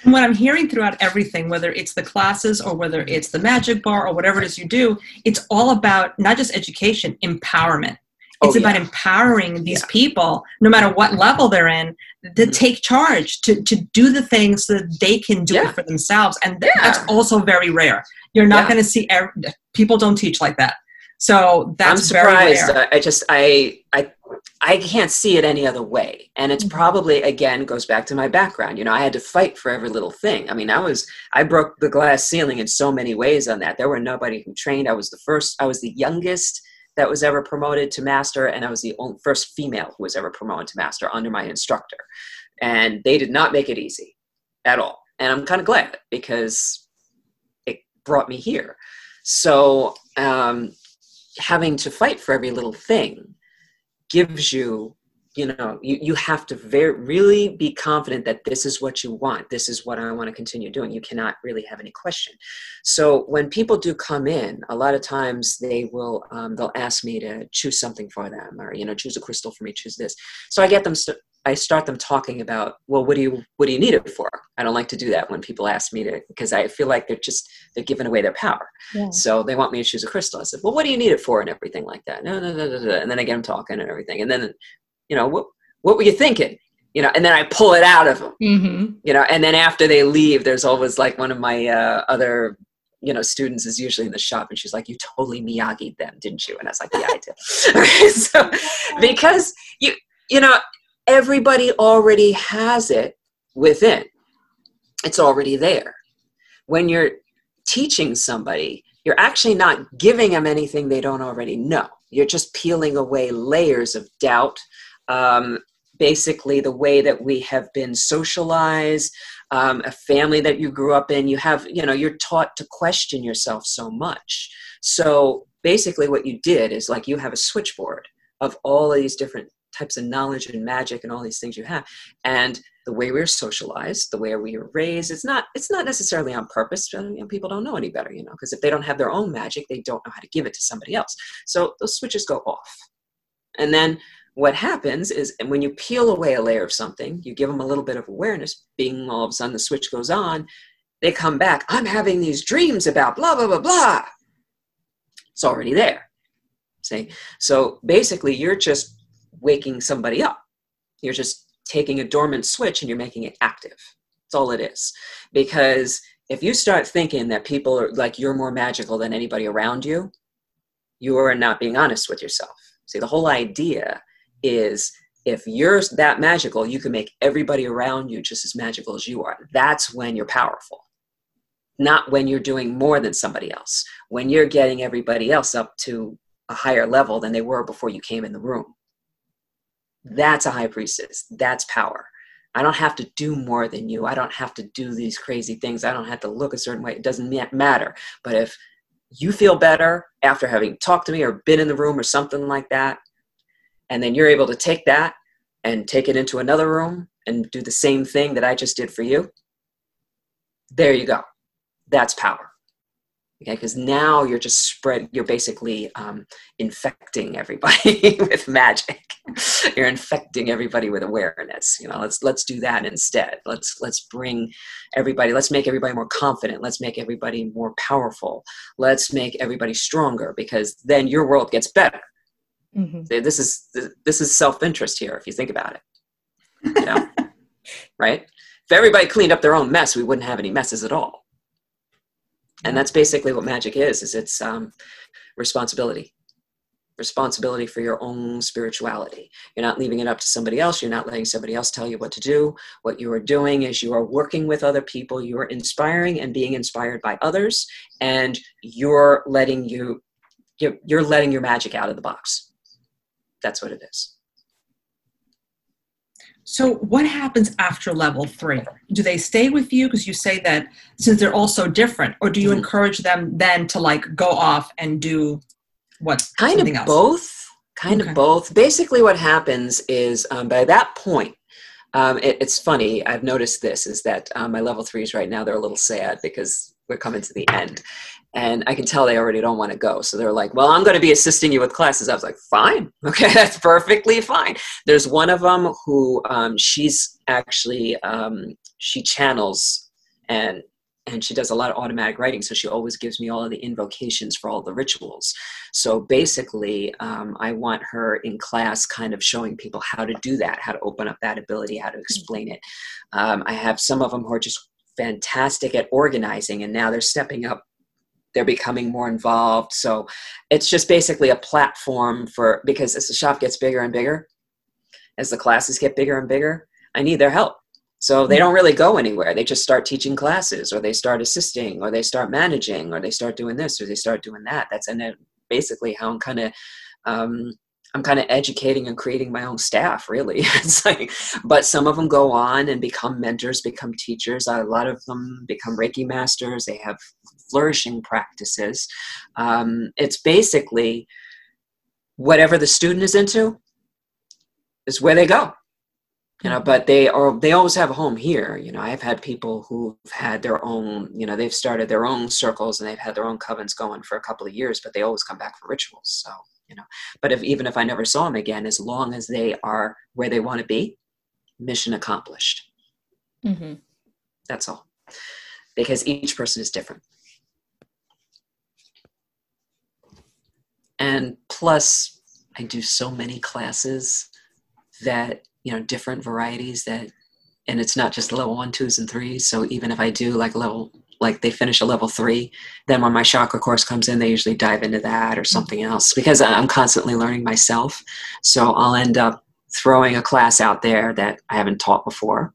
Yeah what I'm hearing throughout everything, whether it's the classes or whether it's the magic bar or whatever it is you do, it's all about not just education, empowerment. Oh, it's oh, yeah. about empowering these yeah. people, no matter what level they're in, to mm-hmm. take charge, to, to do the things so that they can do yeah. it for themselves. And th- that's also very rare. You're not going to see, every, people don't teach like that. So that's I'm surprised. I just, I, I I can't see it any other way. And it's mm-hmm. probably, again, goes back to my background. You know, I had to fight for every little thing. I mean, I was, I broke the glass ceiling in so many ways on that. There were nobody who trained. I was the first, I was the youngest that was ever promoted to master, and I was the only, first female who was ever promoted to master under my instructor. And they did not make it easy at all. And I'm kind of glad because it brought me here. So, um, having to fight for every little thing gives you you know you, you have to very really be confident that this is what you want. This is what i want to continue doing. You cannot really have any question. So when people do come in a lot of times they will um, they'll ask me to choose something for them or you know choose a crystal for me choose this. So i get them st- I start them talking about, well, what do you what do you need it for? I don't like to do that when people ask me to because I feel like they're just they're giving away their power. Yeah. So they want me to choose a crystal. I said, well, what do you need it for and everything like that. No, no, no, no, no. And then I get them talking and everything. And then, you know, what what were you thinking? You know, and then I pull it out of them. Mm-hmm. You know, and then after they leave, there's always like one of my uh, other you know, students is usually in the shop and she's like, you totally Miyagi them, didn't you? And I was like, yeah, I did. so, because you, you know, everybody already has it within. It's already there. When you're teaching somebody, you're actually not giving them anything they don't already know. You're just peeling away layers of doubt. Um, basically, the way that we have been socialized, um, a family that you grew up in, you have, you know, you're taught to question yourself so much. So basically, what you did is like you have a switchboard of all of these different types of knowledge and magic and all these things you have. And the way we're socialized the way we are raised it's not it's not necessarily on purpose people don't know any better you know because if they don't have their own magic they don't know how to give it to somebody else. So those switches go off. And then what happens is and when you peel away a layer of something you give them a little bit of awareness being all of a sudden the switch goes on they come back i'm having these dreams about blah blah blah blah. It's already there see? So basically you're just waking somebody up. You're just taking a dormant switch and you're making it active. That's all it is. Because if you start thinking that people are like you're more magical than anybody around you, you are not being honest with yourself. See, the whole idea is if you're that magical, you can make everybody around you just as magical as you are. That's when you're powerful. not when you're doing more than somebody else. When you're getting everybody else up to a higher level than they were before you came in the room. That's a high priestess. That's power. I don't have to do more than you. I don't have to do these crazy things. I don't have to look a certain way. It doesn't matter. But if you feel better after having talked to me or been in the room or something like that, and then you're able to take that and take it into another room and do the same thing that I just did for you, there you go. That's power okay because now you're just spread you're basically um, infecting everybody with magic. You're infecting everybody with awareness you know let's let's do that instead. Let's let's bring everybody let's make everybody more confident. Let's make everybody more powerful. Let's make everybody stronger because then your world gets better. Mm-hmm. this is this is self-interest here if you think about it. You know? Right? If everybody cleaned up their own mess we wouldn't have any messes at all and that's basically what magic is is it's um, responsibility. Responsibility for your own spirituality. You're not leaving it up to somebody else. You're not letting somebody else tell you what to do. What you are doing is you are working with other people. You are inspiring and being inspired by others and you're letting you you're, you're letting your magic out of the box. That's what it is so, what happens after level three? Do they stay with you because you say that since they're all so different, or do you mm-hmm. encourage them then to like go off and do what? Kind of else? both. Kind okay. of both. Basically, what happens is um, by that point, um, it, it's funny. I've noticed this is that um, my level threes right now they're a little sad because we're coming to the end, and I can tell they already don't want to go. So they're like, "Well, I'm going to be assisting you with classes." I was like, "Fine, okay, that's perfectly fine." There's one of them who um, she's actually um, she channels and and she does a lot of automatic writing so she always gives me all of the invocations for all the rituals so basically um, i want her in class kind of showing people how to do that how to open up that ability how to explain it um, i have some of them who are just fantastic at organizing and now they're stepping up they're becoming more involved. So it's just basically a platform for because as the shop gets bigger and bigger, as the classes get bigger and bigger, I need their help. So they don't really go anywhere. They just start teaching classes or they start assisting or they start managing or they start doing this or they start doing that. That's and then basically how I'm kind of um, I'm kind of educating and creating my own staff, really. it's like, but some of them go on and become mentors, become teachers. A lot of them become Reiki masters. They have flourishing practices. Um, it's basically whatever the student is into is where they go. You know, but they are they always have a home here. You know, I've had people who've had their own, you know, they've started their own circles and they've had their own covens going for a couple of years, but they always come back for rituals. So you know but if even if i never saw them again as long as they are where they want to be mission accomplished mm-hmm. that's all because each person is different and plus i do so many classes that you know different varieties that and it's not just level one twos and threes. So even if i do like a level like they finish a level three then when my chakra course comes in they usually dive into that or something else because i'm constantly learning myself. So i'll end up throwing a class out there that i haven't taught before.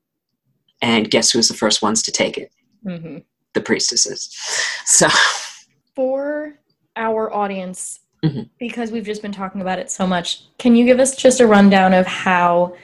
And guess who's the first ones to take it? Mm-hmm. the priestesses. So for our audience mm-hmm. because we've just been talking about it so much can you give us just a rundown of how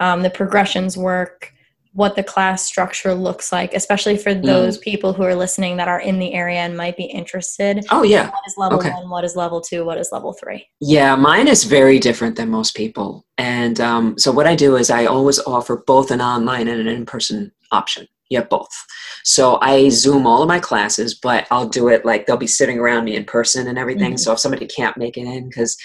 um, the progressions work what the class structure looks like, especially for mm. those mm. people who are listening that are in the area and might be interested. Oh, yeah. What is level okay. one? What is level two? What is level three? Yeah, mine is very different than most people. And um, so, what I do is I always offer both an online and an in person option. Yeah, both. So I Zoom all of my classes, but I'll do it like they'll be sitting around me in person and everything. Mm-hmm. So if somebody can't make it in, because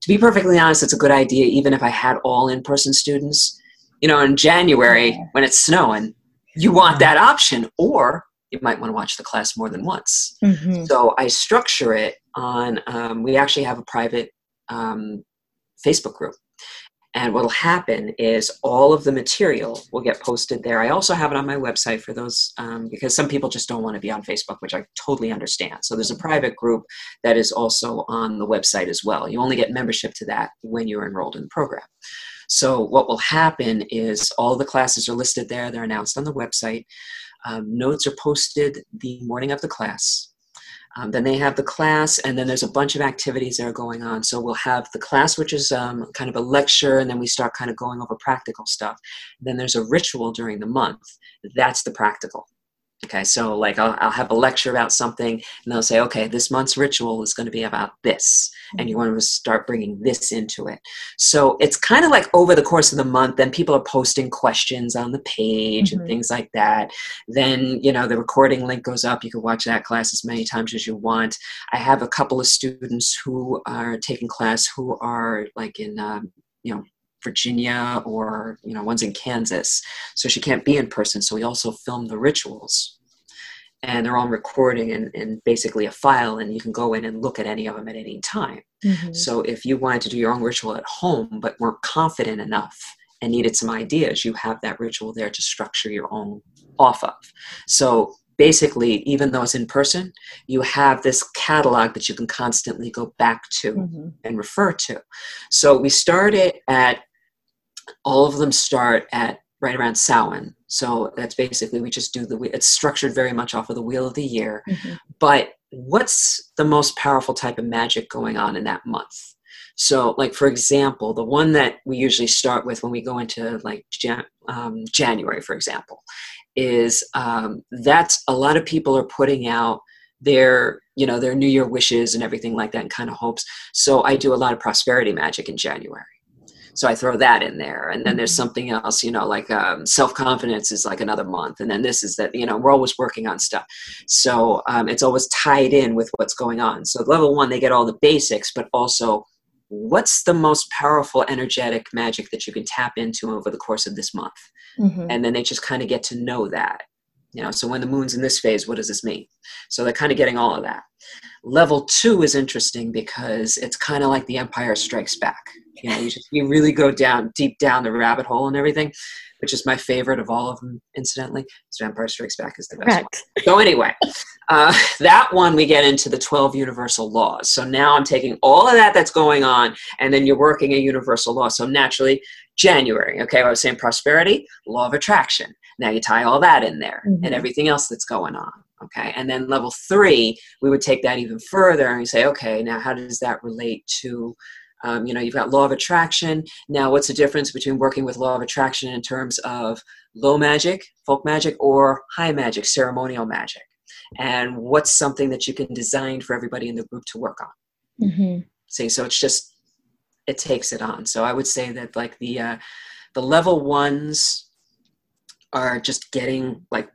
to be perfectly honest, it's a good idea, even if I had all in person students you know, in January when it's snowing, you want that option, or you might want to watch the class more than once. Mm-hmm. So I structure it on, um, we actually have a private um, Facebook group. And what'll happen is all of the material will get posted there. I also have it on my website for those um, because some people just don't want to be on Facebook, which I totally understand. So there's a private group that is also on the website as well. You only get membership to that when you're enrolled in the program. So what will happen is all the classes are listed there. They're announced on the website. Um, notes are posted the morning of the class. Um, then they have the class, and then there's a bunch of activities that are going on. So we'll have the class, which is um, kind of a lecture, and then we start kind of going over practical stuff. Then there's a ritual during the month. That's the practical. Okay, so like I'll, I'll have a lecture about something, and they'll say, okay, this month's ritual is going to be about this, and you want to start bringing this into it. So it's kind of like over the course of the month, then people are posting questions on the page mm-hmm. and things like that. Then, you know, the recording link goes up. You can watch that class as many times as you want. I have a couple of students who are taking class who are like in, um, you know, Virginia or you know one's in Kansas, so she can't be in person. So we also film the rituals, and they're on recording and, and basically a file, and you can go in and look at any of them at any time. Mm-hmm. So if you wanted to do your own ritual at home but weren't confident enough and needed some ideas, you have that ritual there to structure your own off of. So basically, even though it's in person, you have this catalog that you can constantly go back to mm-hmm. and refer to. So we started at all of them start at right around Samhain. So that's basically we just do the it's structured very much off of the wheel of the year. Mm-hmm. But what's the most powerful type of magic going on in that month? So, like for example, the one that we usually start with when we go into like Jan- um, January, for example, is um, that's a lot of people are putting out their you know their New Year wishes and everything like that, and kind of hopes. So I do a lot of prosperity magic in January so i throw that in there. And then there's mm-hmm. something else you know like um, self-confidence is like another month. And then this is that you know we're always working on stuff. So um, it's always tied in with what's going on. So level one they get all the basics but also what's the most powerful energetic magic that you can tap into over the course of this month? Mm-hmm. and then they just kind of get to know that you know? So when the moon's in this phase what does this mean? So they're kind of getting all of that. Level two is interesting because it's kind of like the empire strikes back you know you, just, you really go down deep down the rabbit hole and everything which is my favorite of all of them incidentally. So empire strikes back is the best Correct. one. So anyway uh, that one we get into the 12 universal laws. So now i'm taking all of that that's going on and then you're working a universal law. So naturally january okay i was saying prosperity law of attraction. Now you tie all that in there mm-hmm. and everything else that's going on okay? And then level three we would take that even further and we say okay now how does that relate to um, you know, you've got law of attraction. Now, what's the difference between working with law of attraction in terms of low magic, folk magic, or high magic, ceremonial magic? And what's something that you can design for everybody in the group to work on? Mm-hmm. See, so it's just it takes it on. So I would say that like the uh, the level ones are just getting like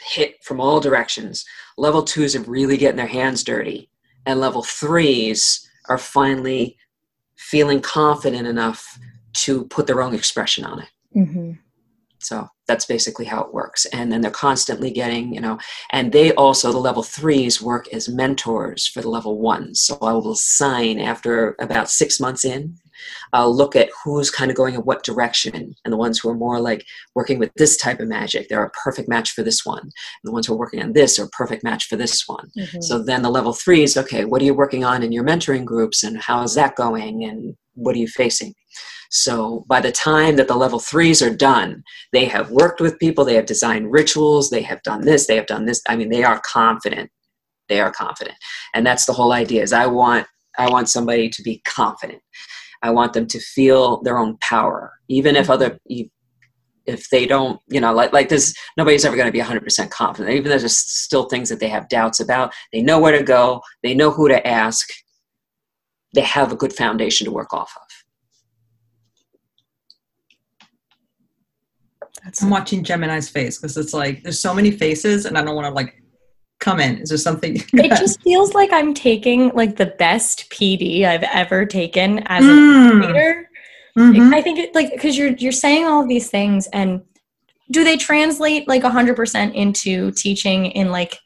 hit from all directions. Level twos are really getting their hands dirty, and level threes are finally feeling confident enough to put their own expression on it. Mm-hmm. So that's basically how it works. And then they're constantly getting, you know, and they also, the level threes, work as mentors for the level ones. So I will sign after about six months in I'll look at who's kind of going in what direction, and the ones who are more like working with this type of magic, they're a perfect match for this one. And the ones who are working on this are a perfect match for this one. Mm-hmm. So then the level three is okay, what are you working on in your mentoring groups, and how is that going, and what are you facing? So by the time that the level threes are done, they have worked with people, they have designed rituals, they have done this, they have done this. I mean, they are confident. They are confident. And that's the whole idea is I want I want somebody to be confident. I want them to feel their own power, even if mm-hmm. other if they don't, you know, like like this, nobody's ever going to be 100% confident. Even though there's still things that they have doubts about, they know where to go, they know who to ask, they have a good foundation to work off of. I'm watching Gemini's face because it's like there's so many faces, and I don't want to like come in? Is there something? it just feels like I'm taking like the best PD I've ever taken as an mm. educator. Mm-hmm. I think it like because you're you're saying all of these things, and do they translate like hundred percent into teaching in like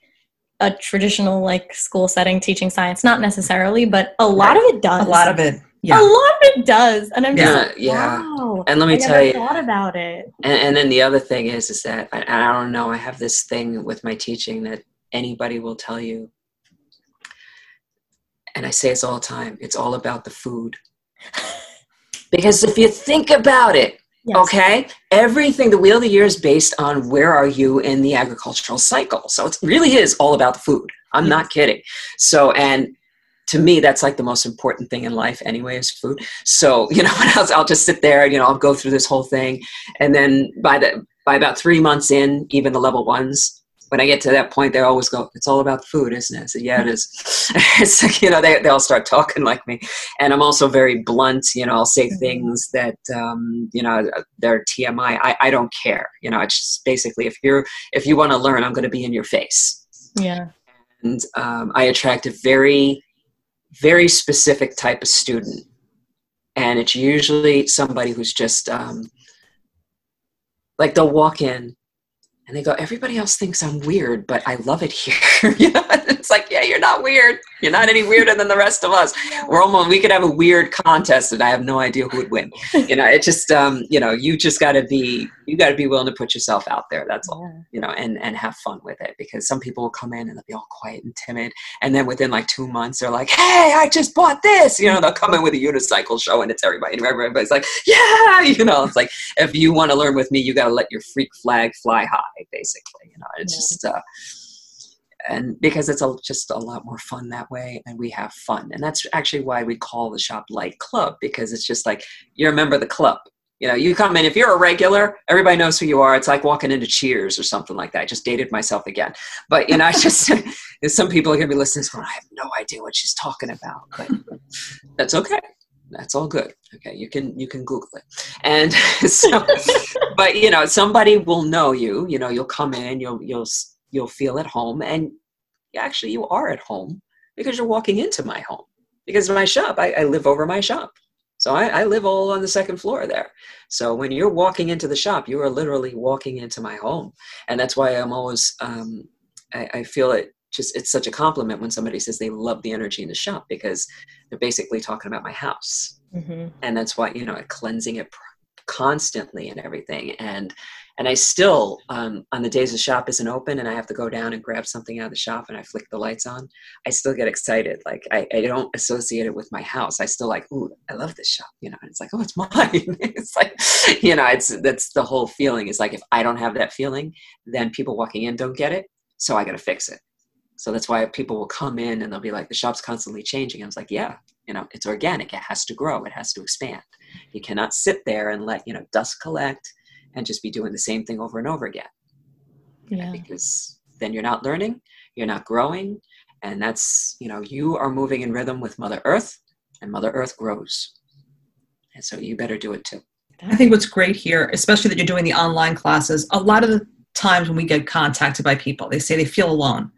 a traditional like school setting, teaching science? Not necessarily, but a lot right. of it does. A lot of it. Yeah. A lot of it does, and I'm yeah, just like, yeah. Wow, and let me I tell you, a thought about it. And, and, then the other thing is, is that I, I don't know. I have this thing with my teaching that anybody will tell you. And I say this all the time it's all about the food. Because if you think about it, yes. okay, everything, the wheel of the year is based on where are you in the agricultural cycle. So it really is all about the food. I'm yes. not kidding. So, and to me, that's like the most important thing in life anyway is food. So, you know, I'll, I'll just sit there, you know, I'll go through this whole thing. And then by the, by about three months in, even the level ones, when I get to that point, they always go, "It's all about food, isn't it?" I said, "Yeah, it is." it's like you know, they they all start talking like me, and I'm also very blunt. You know, I'll say mm-hmm. things that um, you know they're TMI. I I don't care. You know, it's just basically if you're if you want to learn, I'm going to be in your face. Yeah. And um, I attract a very very specific type of student, and it's usually somebody who's just um, like they'll walk in and they go, everybody else thinks I'm weird, but I love it here. know, it's like, yeah, you're not weird. You're not any weirder than the rest of us. We're almost, we could have a weird contest and I have no idea who would win. You know, it just, um, you know, you just got to be, you got to be willing to put yourself out there. That's all, yeah. you know, and, and have fun with it because some people will come in and they'll be all quiet and timid. And then within like two months, they're like, Hey, I just bought this, you know, they'll come in with a unicycle show and it's everybody and everybody's like, yeah, you know, it's like, if you want to learn with me, you got to let your freak flag fly high basically, you know, it's yeah. just, uh, and because it's a, just a lot more fun that way and we have fun. And that's actually why we call the shop light club because it's just like you're a member of the club. You know you come in if you're a regular everybody knows who you are. It's like walking into cheers or something like that. I just dated myself again. But you know i just some people are going to be listening going i have no idea what she's talking about. But that's okay. That's all good. Okay you can you can google it. And so but you know somebody will know you. You know you'll come in you'll you'll you'll feel at home. And actually you are at home because you're walking into my home because my shop I, I live over my shop. So I, I, live all on the second floor there. So when you're walking into the shop you are literally walking into my home. And that's why i'm always um, I, I feel it just it's such a compliment when somebody says they love the energy in the shop because they're basically talking about my house. Mm-hmm. and that's why you know cleansing it constantly and everything. And and I still, um, on the days the shop isn't open and I have to go down and grab something out of the shop and I flick the lights on, I still get excited. Like I, I don't associate it with my house. I still like, ooh, I love this shop, you know. And it's like, oh, it's mine. it's like, you know, it's that's the whole feeling. Is like if I don't have that feeling, then people walking in don't get it. So I got to fix it. So that's why people will come in and they'll be like, the shop's constantly changing. I was like, yeah, you know, it's organic. It has to grow. It has to expand. You cannot sit there and let you know dust collect and just be doing the same thing over and over again. Yeah. Because then you're not learning, you're not growing, and that's, you know, you are moving in rhythm with Mother Earth, and Mother Earth grows. And so you better do it too. I think what's great here, especially that you're doing the online classes, a lot of the times when we get contacted by people, they say they feel alone.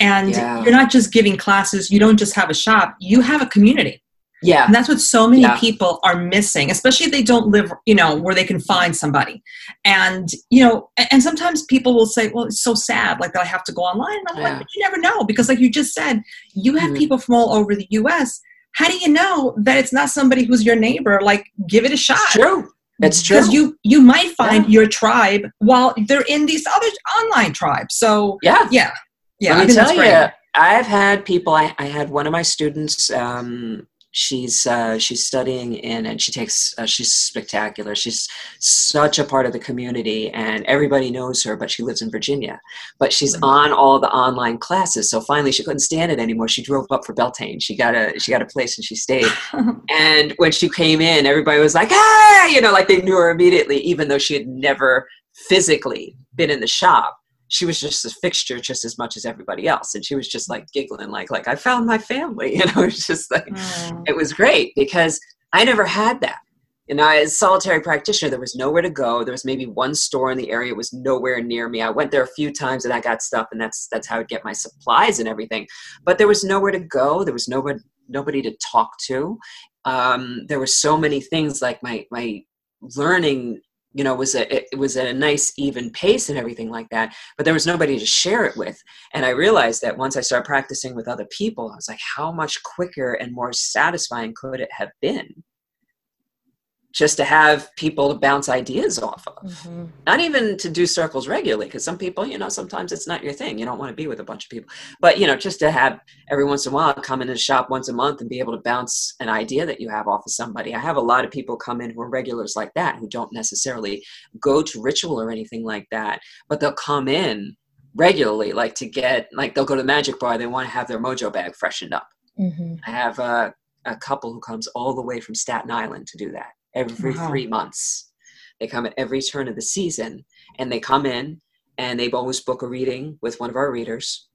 And yeah. you're not just giving classes, you don't just have a shop, you have a community. Yeah. And that's what so many yeah. people are missing, especially if they don't live, you know, where they can find somebody. And, you know, and sometimes people will say, well, it's so sad, like that I have to go online. And I'm yeah. like, but you never know. Because like you just said, you have mm-hmm. people from all over the US. How do you know that it's not somebody who's your neighbor? Like, give it a shot. It's true. It's true. Because you you might find yeah. your tribe while they're in these other online tribes. So yeah, yeah, yeah. Let me tell you, I've had people. I, I had one of my students um, she's uh, she's studying in and she takes uh, she's spectacular. She's such a part of the community and everybody knows her but she lives in virginia. But she's mm-hmm. on all the online classes. So finally she couldn't stand it anymore. She drove up for beltane. She got a she got a place and she stayed. And when she came in everybody was like ah you know like they knew her immediately even though she had never physically been in the shop she was just a fixture just as much as everybody else. And she was just like giggling like like i found my family you know it's just like mm. it was great because i never had that. You know as solitary practitioner there was nowhere to go. There was maybe one store in the area it was nowhere near me. I went there a few times and i got stuff and that's that's how i would get my supplies and everything. But there was nowhere to go. There was nobody nobody to talk to. Um, there were so many things like my my learning you know was a it was at a nice even pace and everything like that but there was nobody to share it with. And i realized that once i started practicing with other people i was like how much quicker and more satisfying could it have been just to have people to bounce ideas off of. Mm-hmm. Not even to do circles regularly, because some people, you know, sometimes it's not your thing. You don't want to be with a bunch of people. But, you know, just to have every once in a while come in the shop once a month and be able to bounce an idea that you have off of somebody. I have a lot of people come in who are regulars like that, who don't necessarily go to ritual or anything like that, but they'll come in regularly, like to get, like they'll go to the magic bar, they want to have their mojo bag freshened up. Mm-hmm. I have a, a couple who comes all the way from Staten Island to do that every wow. three months. They come at every turn of the season and they come in and they always book a reading with one of our readers.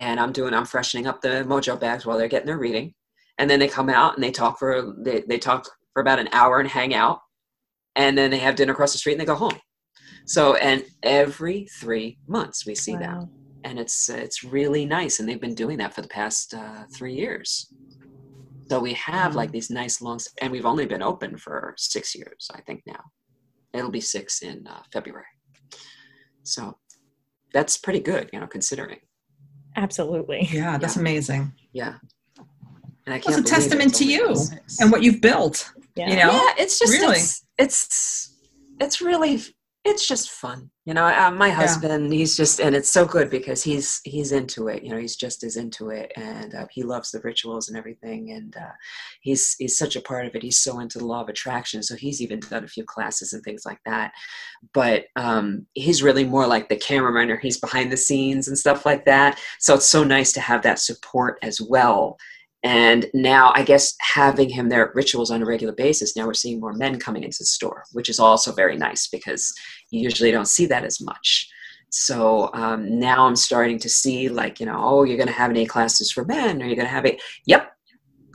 And I'm doing, I'm freshening up the mojo bags while they're getting their reading. And then they come out and they talk for, they, they talk for about an hour and hang out. And then they have dinner across the street and they go home. So, and every three months we see wow. them. And it's, it's really nice. And they've been doing that for the past uh, three years. So we have mm-hmm. like these nice long, and we've only been open for six years, I think now. It'll be six in uh, February. So that's pretty good, you know, considering. Absolutely. Yeah, that's yeah. amazing. Yeah. And I can't it's a testament to you and what you've built. Yeah. You know? Yeah, it's just really. it's, it's it's really it's just fun you know uh, my husband yeah. he's just and it's so good because he's he's into it you know he's just as into it and uh, he loves the rituals and everything and uh, he's he's such a part of it he's so into the law of attraction so he's even done a few classes and things like that but um, he's really more like the cameraman or he's behind the scenes and stuff like that so it's so nice to have that support as well and now, I guess having him there at rituals on a regular basis, now we're seeing more men coming into the store, which is also very nice because you usually don't see that as much. So um, now I'm starting to see, like, you know, oh, you're going to have any classes for men? Are you going to have a, yep,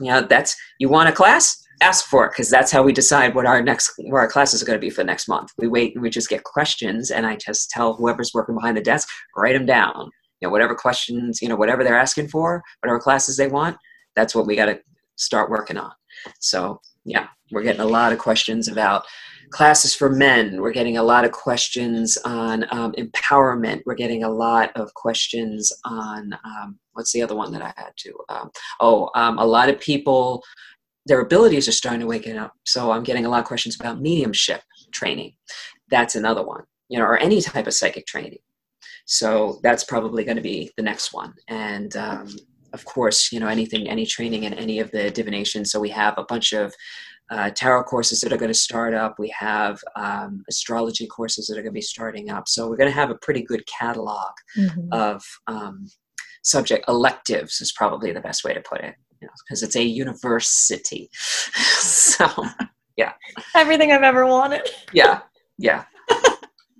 you know, that's, you want a class? Ask for it because that's how we decide what our next, where our classes are going to be for next month. We wait and we just get questions, and I just tell whoever's working behind the desk, write them down. You know, whatever questions, you know, whatever they're asking for, whatever classes they want, that's what we got to start working on. So, yeah, we're getting a lot of questions about classes for men. We're getting a lot of questions on um, empowerment. We're getting a lot of questions on um, what's the other one that I had to? Um, oh, um, a lot of people, their abilities are starting to wake up. So I'm getting a lot of questions about mediumship training. That's another one, you know, or any type of psychic training. So that's probably going to be the next one. And um, of course, you know, anything, any training in any of the divination. So we have a bunch of uh, tarot courses that are going to start up. We have um, astrology courses that are going to be starting up. So we're going to have a pretty good catalog mm-hmm. of um, subject electives is probably the best way to put it, because you know, it's a university. so yeah, everything I've ever wanted. Yeah, yeah,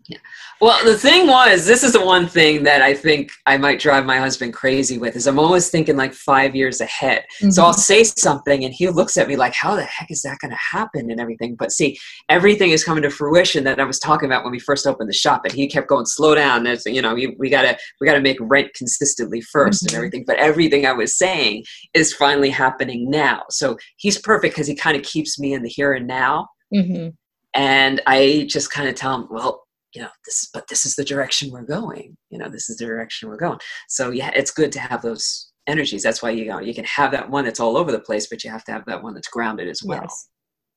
yeah. Well, the thing was, this is the one thing that I think I might drive my husband crazy with is I'm always thinking like five years ahead. Mm-hmm. So I'll say something and he looks at me like, how the heck is that going to happen and everything? But see, everything is coming to fruition that I was talking about when we first opened the shop and he kept going, slow down. There's, you know, we, we gotta, we gotta make rent consistently 1st mm-hmm. and everything. But everything I was saying is finally happening now. So he's perfect because he kind of keeps me in the here and now. Mm-hmm. And I just kind of tell him, well, you know this but this is the direction we're going you know this is the direction we're going. So yeah it's good to have those energies. That's why you know you can have that one that's all over the place but you have to have that one that's grounded as well. Yes.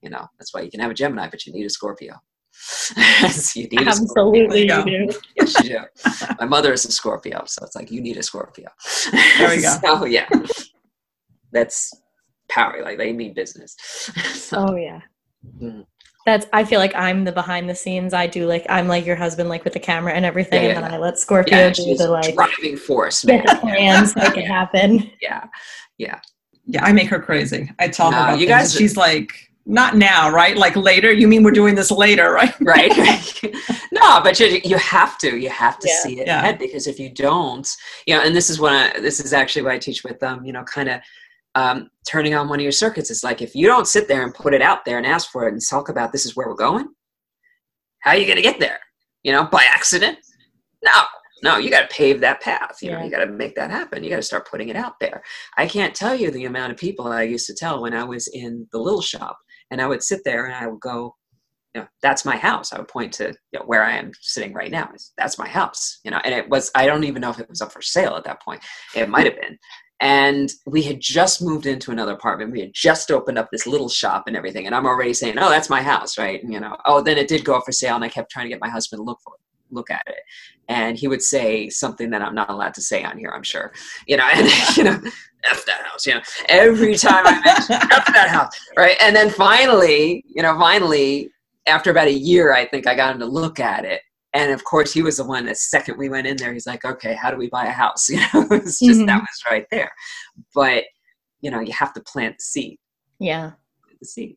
you know that's why you can have a gemini but you need a scorpio. You need absolutely a you do. yes you do. My mother is a scorpio so it's like you need a scorpio. There we go. So yeah. That's power like they mean business. So, oh yeah. mm that's I feel like I'm the behind the scenes. I do like I'm like your husband, like with the camera and everything, yeah, yeah, and then I let Scorpio yeah, do the like driving force, get the plans make it happen. Yeah, yeah, yeah. I make her crazy. I tell no, her about you guys. She's like, not now, right? Like later. You mean we're doing this later, right? right. no, but you, you have to. You have to see it ahead because if you don't, you know, and this is what I, this is actually what I teach with them. You know, kind of um, turning on one of your circuits. It's like if you don't sit there and put it out there and ask for it and talk about this is where we're going, how are you going to get there? You know, by accident? No, no, you got to pave that path. You yeah. know, you got to make that happen. You got to start putting it out there. I can't tell you the amount of people I used to tell when I was in the little shop, and I would sit there and I would go, you know, that's my house. I would point to you know, where I am sitting right now. That's my house. You know, and it was. I don't even know if it was up for sale at that point. It might have been And we had just moved into another apartment. We had just opened up this little shop and everything. And I'm already saying, oh, that's my house, right? And, you know, oh, then it did go up for sale. And I kept trying to get my husband to look for it look at it and he would say something that i'm not allowed to say on here i'm sure you know and you know f that house you know every time i mention f that house right and then finally you know finally after about a year i think i got him to look at it and of course he was the one the second we went in there he's like okay how do we buy a house you know it's just mm-hmm. that was right there but you know you have to plant the seed yeah the seed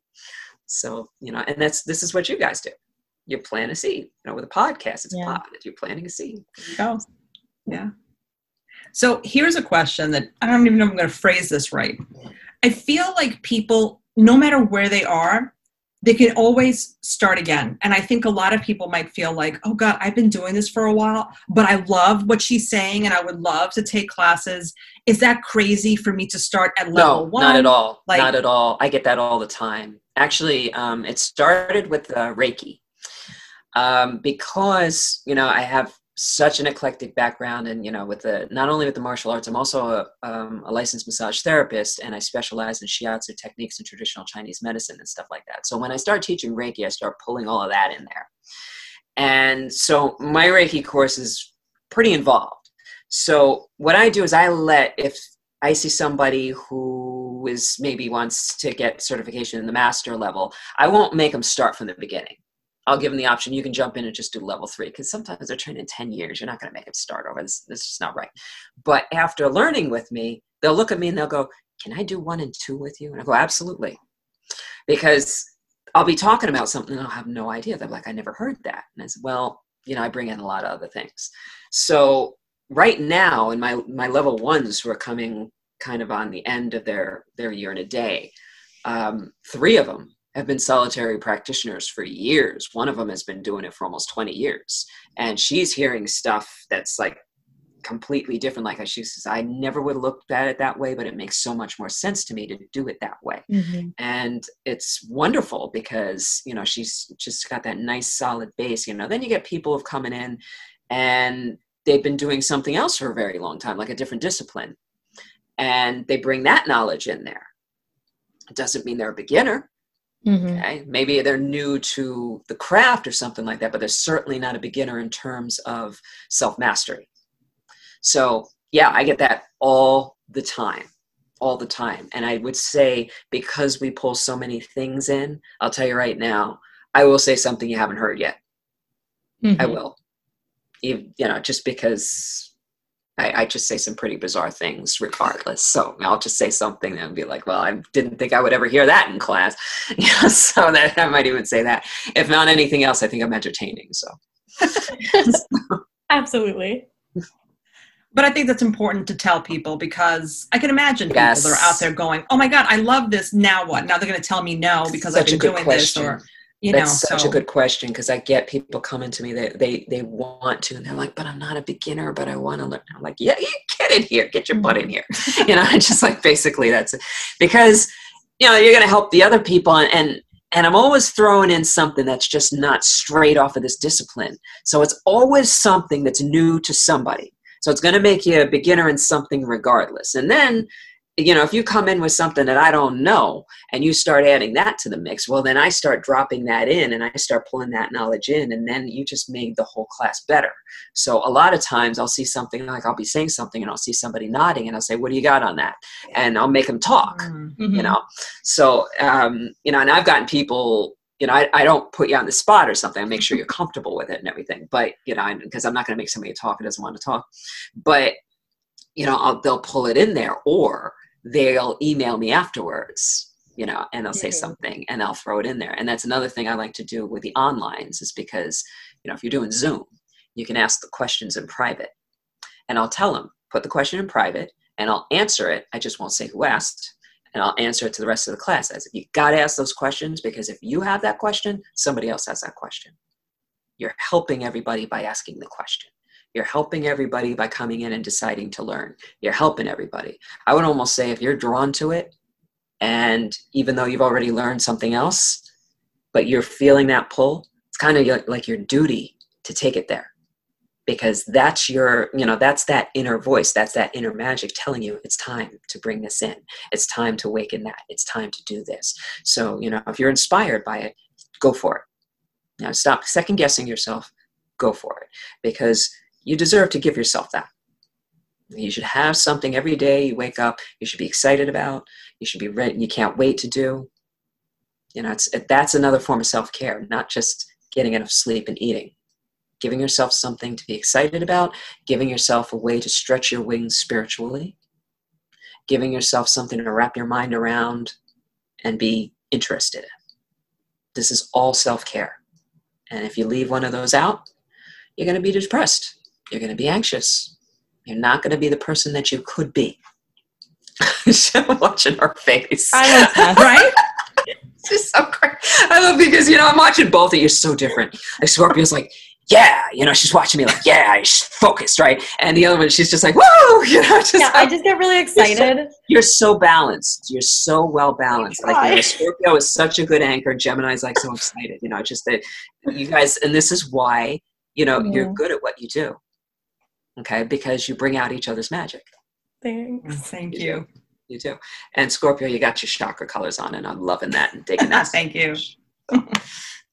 so you know and that's this is what you guys do you plant a seed. You know, with a podcast, it's yeah. a pod. You're planting a seed. Oh, yeah. So here's a question that I don't even know if I'm going to phrase this right. I feel like people, no matter where they are, they can always start again. And I think a lot of people might feel like, oh God, I've been doing this for a while, but I love what she's saying and I would love to take classes. Is that crazy for me to start at level no, one? Not at all. Like, not at all. I get that all the time. Actually, um, it started with uh, Reiki um, because you know I have such an eclectic background and you know with the not only with the martial arts i'm also a, um, a, licensed massage therapist and i specialize in shiatsu techniques and traditional chinese medicine and stuff like that. So when i start teaching reiki i start pulling all of that in there. And so my reiki course is pretty involved. So what i do is i let if i see somebody who is maybe wants to get certification in the master level i won't make them start from the beginning I'll give them the option. You can jump in and just do level three because sometimes they're trained in 10 years. You're not going to make them start over. This, this is not right. But after learning with me, they'll look at me and they'll go, Can I do one and two with you? And I go, Absolutely. Because I'll be talking about something and I'll have no idea. They're like, I never heard that. And I said, Well, you know, I bring in a lot of other things. So right now, and my my level ones who are coming kind of on the end of their their year and a day, um, three of them have been solitary practitioners for years. One of them has been doing it for almost 20 years. And she's hearing stuff that's like completely different. Like she says, I never would have looked at it that way, but it makes so much more sense to me to do it that way. Mm-hmm. And it's wonderful because, you know, she's just got that nice solid base. You know, then you get people who've coming in and they've been doing something else for a very long time, like a different discipline. And they bring that knowledge in there. It doesn't mean they're a beginner Mm-hmm. Okay. Maybe they're new to the craft or something like that, but they're certainly not a beginner in terms of self mastery. So, yeah, I get that all the time, all the time. And I would say because we pull so many things in, I'll tell you right now, I will say something you haven't heard yet. Mm-hmm. I will. You, you know, just because I, I, just say some pretty bizarre things regardless. So I'll just say something and be like, well, I didn't think I would ever hear that in class. You know, so that I might even say that. If not anything else, I think I'm entertaining. So absolutely. But I think that's important to tell people because I can imagine people that are out there going, "Oh my God, I love this. Now what? Now they're going to tell me no because Such I've been doing question. this." Or you That's know, such so. a good question because I get people coming to me that they, they want to and they're like, but I'm not a beginner, but I want to learn. I'm like, yeah, you get in here, get your butt in mm-hmm. here. you know, just like basically that's it. Because, you know, you're going to help the other people and, and and I'm always throwing in something that's just not straight off of this discipline. So it's always something that's new to somebody. So it's going to make you a beginner in something regardless. And then you know, if you come in with something that I don't know and you start adding that to the mix, well, then I start dropping that in and I start pulling that knowledge in, and then you just made the whole class better. So a lot of times I'll see something like I'll be saying something and I'll see somebody nodding and I'll say, What do you got on that? And I'll make them talk, mm-hmm. you know. So, um, you know, and I've gotten people you know, I, I don't put you on the spot or something. I make sure you're comfortable with it and everything. But, you know, because I'm not going to make somebody talk who doesn't want to talk. But, you know, I'll, they'll pull it in there. Or they'll email me afterwards you know and they'll say mm-hmm. something and i'll throw it in there. And that's another thing i like to do with the onlines is because you know if you're doing zoom you can ask the questions in private. And i'll tell them put the question in private and i'll answer it. I just won't say who asked and i'll answer it to the rest of the class. As you got to ask those questions because if you have that question somebody else has that question. You're helping everybody by asking the question you're helping everybody by coming in and deciding to learn. You're helping everybody. I would almost say if you're drawn to it, and even though you've already learned something else, but you're feeling that pull, it's kind of like your duty to take it there. because that's your you know that's that inner voice that's that inner magic telling you it's time to bring this in it's time to awaken that it's time to do this so you know if you're inspired by it go for it now stop second guessing yourself go for it because you deserve to give yourself that you should have something every day you wake up you should be excited about you should be ready you can't wait to do you know it's that's another form of self-care not just getting enough sleep and eating giving yourself something to be excited about, giving yourself a way to stretch your wings spiritually, giving yourself something to wrap your mind around and be interested in. This is all self care. And if you leave one of those out, you're going to be depressed. You're going to be anxious. You're not going to be the person that you could be. watching her face. I love that, right? it's just so great. I love because you know I'm watching both of you so different. Like Scorpio's like, yeah, you know, she's watching me like, yeah, she's focused, right? And the other one, she's just like, whoa, you know, just yeah, like, I just get really excited. You're so, you're so balanced. You're so well balanced. Like, you know, Scorpio is such a good anchor. Gemini's like so excited, you know, just that you guys, and this is why, you know, mm. you're good at what you do. Okay. Because you bring out each other's magic. Thanks. Thank you. you. You do. And Scorpio, you got your chakra colors on, and I'm loving that and digging that. Thank you. So,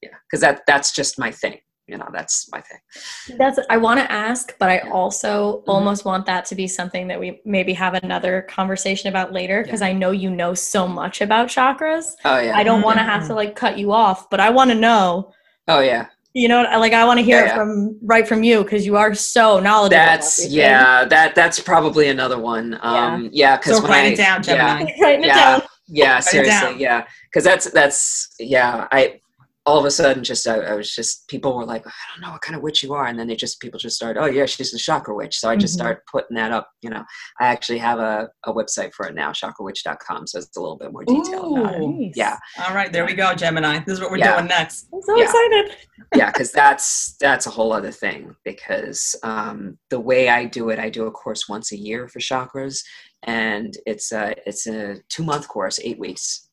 yeah, because that that's just my thing you know that's my thing that's i want to ask but i also mm-hmm. almost want that to be something that we maybe have another conversation about later because yeah. i know you know so much about chakras oh yeah i don't want to have to mm-hmm. like cut you off but i want to know oh yeah you know like i want to hear yeah, it yeah. from right from you because you are so knowledgeable that's yeah that that's probably another one um yeah because so write I, it down Gemini. yeah, writing it down. Yeah seriously yeah. Because that's that's yeah i all of a sudden just I, I, was just people were like i don't know what kind of witch you are and then they just people just started oh yeah she's the chakra witch. So i just mm-hmm. started putting that up you know. I actually have a, a website for it now chakrawitch.com so it's a little bit more detailed Ooh, about it. Nice. yeah. All right there we go gemini. This is what we're yeah. doing next. I'm so yeah. excited. Yeah because that's that's a whole other thing because um, the way i do it i do a course once a year for chakras and it's a it's a two month course eight weeks.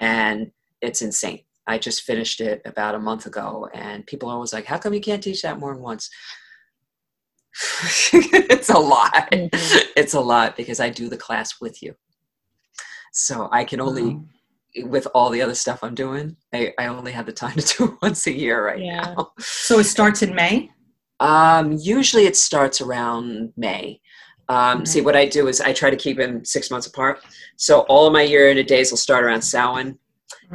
And it's insane I just finished it about a month ago, and people are always like, "How come you can't teach that more than once?" it's a lot. Mm-hmm. It's a lot because I do the class with you, so I can only, mm-hmm. with all the other stuff I'm doing, I, I only have the time to do it once a year right yeah. now. So it starts in May. Um, usually it starts around May. Um, mm-hmm. See, what I do is I try to keep them six months apart. So all of my year in a days will start around Samhain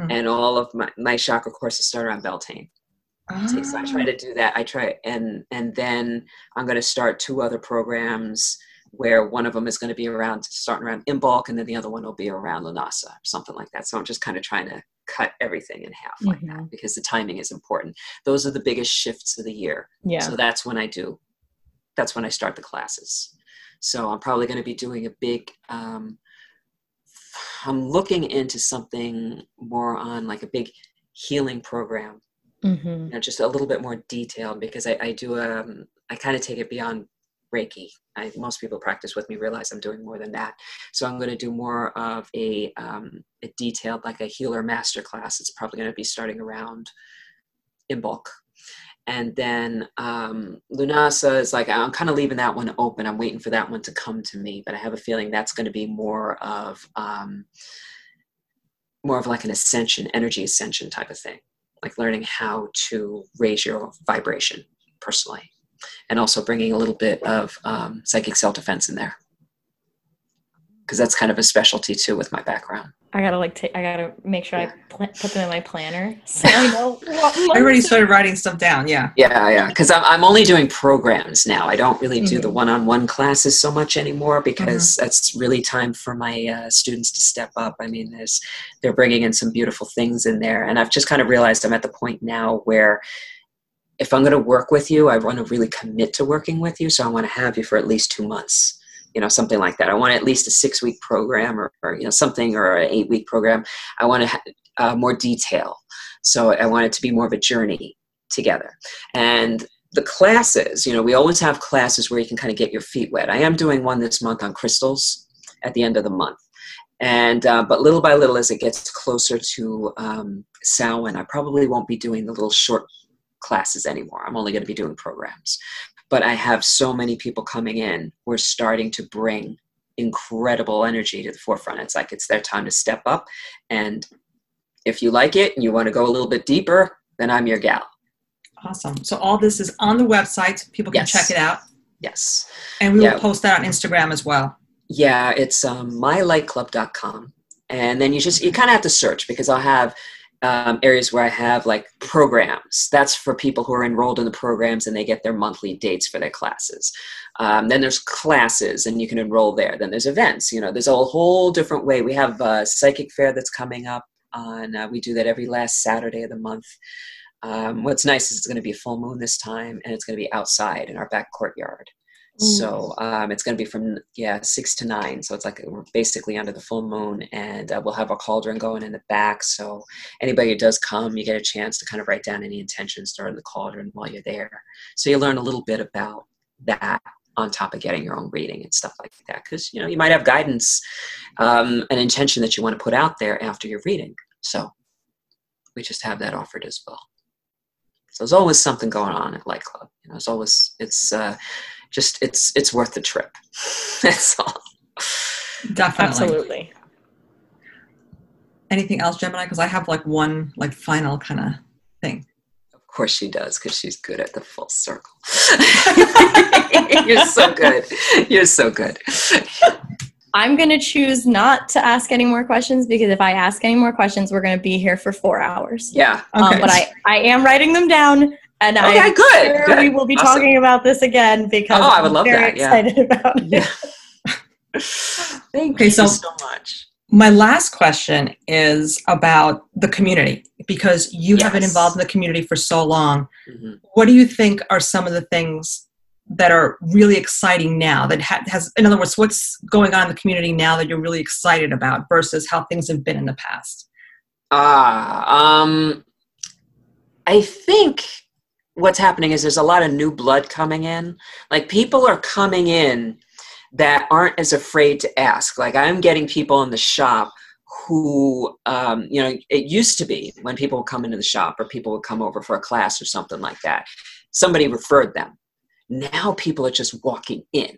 mm-hmm. and all of my, my chakra courses start around Beltane. Oh. So I try to do that. I try and and then I'm going to start two other programs where one of them is going to be around starting around Imbolc and then the other one will be around Lughnasadh, something like that. So I'm just kind of trying to cut everything in half like mm-hmm. that because the timing is important. Those are the biggest shifts of the year. Yeah. So that's when I do. That's when I start the classes. So I'm probably going to be doing a big um, I'm looking into something more on like a big healing program. Mm-hmm. You know, just a little bit more detailed because I, I do um I kind of take it beyond Reiki. I, most people practice with me realize I'm doing more than that. So I'm going to do more of a, um, a detailed, like a healer master class. It's probably going to be starting around Imbolc and then um, Lughnasadh is like I'm kind of leaving that one open. I'm waiting for that one to come to me, but I have a feeling that's going to be more of um, more of like an ascension, energy ascension type of thing, like learning how to raise your vibration personally, and also bringing a little bit of um, psychic self defense in there because that's kind of a specialty too with my background. I gotta like take. I gotta make sure yeah. I pl- put them in my planner so I know. I already started writing stuff down. Yeah. Yeah, yeah. Because I'm I'm only doing programs now. I don't really do mm-hmm. the one-on-one classes so much anymore because mm-hmm. that's really time for my uh, students to step up. I mean, there's they're bringing in some beautiful things in there, and I've just kind of realized I'm at the point now where if I'm going to work with you, I want to really commit to working with you. So I want to have you for at least two months you know something like that. I want at least a six week program or, or you know something or an eight week program. I want to have uh, more detail. So i want it to be more of a journey together. And the classes you know we always have classes where you can kind of get your feet wet. I am doing one this month on crystals at the end of the month. And uh, but little by little as it gets closer to um, Samhain, I probably won't be doing the little short classes anymore. I'm only going to be doing programs but I have so many people coming in who are starting to bring incredible energy to the forefront. It's like it's their time to step up. And if you like it and you want to go a little bit deeper, then I'm your gal. Awesome. So all this is on the website. People can yes. check it out. Yes. And we yeah. will post that on Instagram as well. Yeah, it's um, mylightclub.com. And then you just, you kind of have to search because I'll have um, areas where I have like programs. That's for people who are enrolled in the programs and they get their monthly dates for their classes. Um, then there's classes and you can enroll there. Then there's events. You know, there's a whole different way. We have a psychic fair that's coming up on. Uh, we do that every last Saturday of the month. Um, what's nice is it's going to be a full moon this time, and it's going to be outside in our back courtyard. So um, it's going to be from yeah six to nine. So it's like we're basically under the full moon, and uh, we'll have a cauldron going in the back. So anybody who does come, you get a chance to kind of write down any intentions during the cauldron while you're there. So you learn a little bit about that on top of getting your own reading and stuff like that. Because you know you might have guidance, um, an intention that you want to put out there after your reading. So we just have that offered as well. So there's always something going on at Light Club. You know, there's always it's. Uh, just it's it's worth the trip. That's all. Definitely. Absolutely. Anything else, Gemini? Because I have like one like final kind of thing. Of course she does, because she's good at the full circle. You're so good. You're so good. I'm going to choose not to ask any more questions because if I ask any more questions, we're going to be here for four hours. Yeah. Okay. Um, but I, I am writing them down and okay, I'm good, sure good. we will be awesome. talking about this again because oh, I would I'm love very that. Yeah. excited about yeah. it. Thank okay, you so, so much. My last question is about the community because you yes. have been involved in the community for so long. Mm-hmm. What do you think are some of the things that are really exciting now that ha- has in other words what's going on in the community now that you're really excited about versus how things have been in the past ah um i think what's happening is there's a lot of new blood coming in. Like people are coming in that aren't as afraid to ask. Like I'm getting people in the shop who, um, you know, it used to be when people would come into the shop or people would come over for a class or something like that, somebody referred them. Now people are just walking in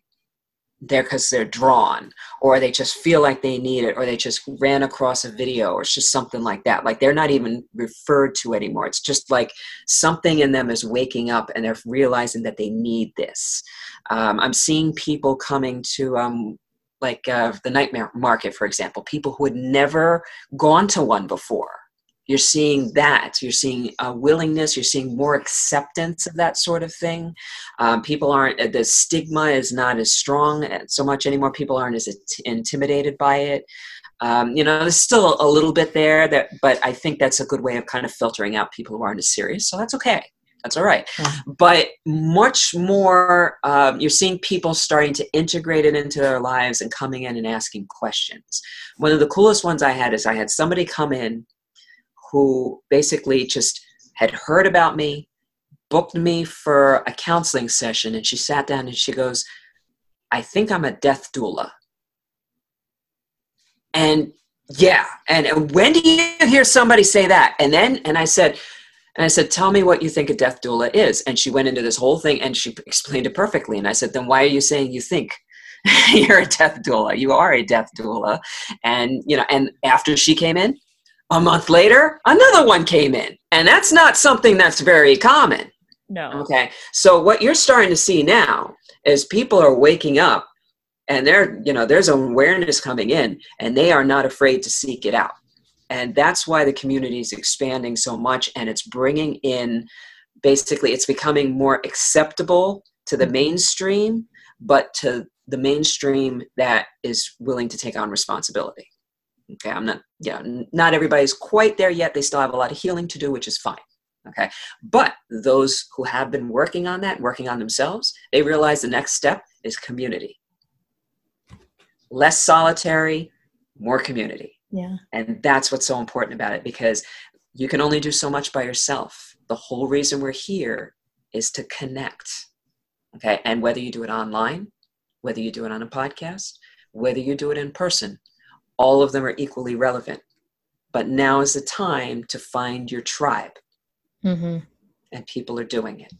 there because they're drawn or they just feel like they need it or they just ran across a video or it's just something like that. Like they're not even referred to anymore. It's just like something in them is waking up and they're realizing that they need this. Um, i'm seeing people coming to um, like uh, the nightmare market for example people who had never gone to one before you're seeing that. You're seeing a willingness. You're seeing more acceptance of that sort of thing. Um, people aren't uh, the stigma is not as strong uh, so much anymore. People aren't as intimidated by it. Um, you know there's still a little bit there that but i think that's a good way of kind of filtering out people who aren't as serious so that's okay. That's all right. Yeah. but much more um, you're seeing people starting to integrate it into their lives and coming in and asking questions. One of the coolest ones i had is i had somebody come in who basically just had heard about me, booked me for a counseling session, and she sat down and she goes, I think I'm a death doula. And yeah, and, and when do you hear somebody say that? And then, and I said, and I said, Tell me what you think a death doula is. And she went into this whole thing and she explained it perfectly. And I said, Then why are you saying you think? You're a death doula. You are a death doula. And, you know, and after she came in, a month later, another one came in. And that's not something that's very common. No. Okay. So what you're starting to see now is people are waking up and they're, you know, there's awareness coming in and they are not afraid to seek it out. And that's why the community is expanding so much and it's bringing in basically it's becoming more acceptable to the mainstream, but to the mainstream that is willing to take on responsibility. Okay, I'm not, yeah, not everybody's quite there yet. They still have a lot of healing to do, which is fine. Okay, but those who have been working on that, working on themselves, they realize the next step is community. Less solitary, more community. Yeah. And that's what's so important about it because you can only do so much by yourself. The whole reason we're here is to connect. Okay, and whether you do it online, whether you do it on a podcast, whether you do it in person, all of them are equally relevant. But now is the time to find your tribe. Mm-hmm. And people are doing it.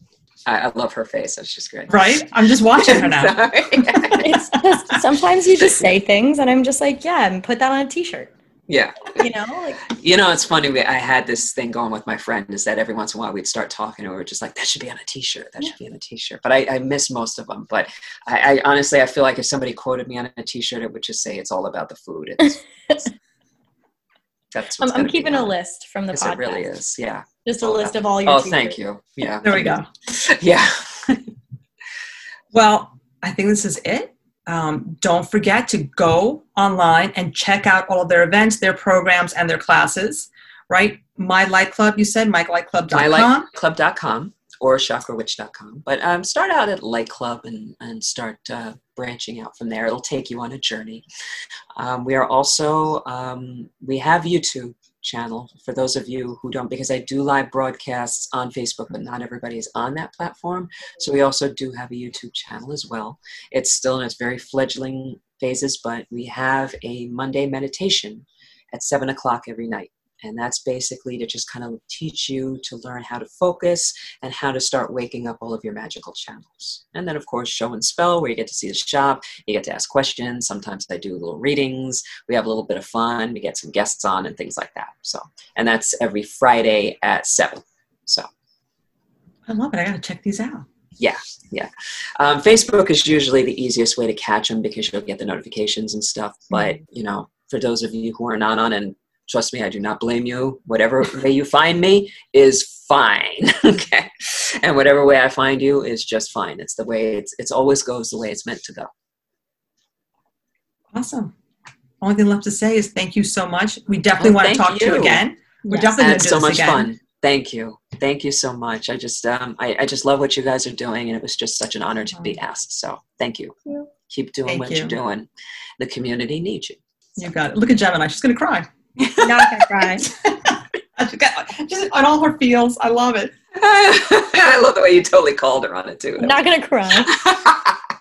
I, I, love her face. That's just great. Right? I'm just watching her now. it's just sometimes you just say things, and I'm just like, yeah, and put that on a T-shirt. Yeah. You know, like you know, it's funny. I had this thing going with my friend is that every once in a while we'd start talking, and we are just like, "That should be on a T-shirt. That yeah. should be on a T-shirt." But I, I miss most of them. But I, I, honestly, I feel like if somebody quoted me on a T-shirt, it would just say, "It's all about the food." It's, it's, that's. I'm, I'm keeping a list from the podcast. It really is. Yeah. Just a list of all your. Oh, t-shirts. thank you. Yeah. There we go. yeah. well, I think this is it. Um, don't forget to go online and check out all of their events, their programs, and their classes. Right? My Light Club, you said, mylightclub.com. MyLightClub.com or chakrawitch.com. But um, start out at Light Club and, and start uh, branching out from there. It'll take you on a journey. Um, we are also, um, we have YouTube channel for those of you who don't because i do live broadcasts on facebook but not everybody is on that platform. So we also do have a youtube channel as well. It's still in its very fledgling phases but we have a monday meditation at seven o'clock every night and that's basically to just kind of teach you to learn how to focus and how to start waking up all of your magical channels. And then, of course, show and spell, where you get to see the shop, you get to ask questions. Sometimes I do little readings. We have a little bit of fun. We get some guests on and things like that. So, and that's every Friday at 7. So, I love it. I got to check these out. Yeah, yeah. Um, Facebook is usually the easiest way to catch them because you'll get the notifications and stuff. But, mm-hmm. you know, for those of you who are not on and Trust me, I do not blame you. Whatever way you find me is fine. okay. And whatever way I find you is just fine. It's the way it's it's always goes the way it's meant to go. Awesome. Only thing left to say is thank you so much. We definitely well, want to talk you. to you again. We're yes. definitely going to do so much again. fun. Thank you. Thank you so much. I just um I, I just love what you guys are doing and it was just such an honor to be asked. So thank you. Thank you. Keep doing thank what you. are doing. The community needs you. You got it. Look at Gemini. She's gonna cry. Not gonna cry. Just on all her feels. I love it. I love the way you totally called her on it too. Not gonna cry.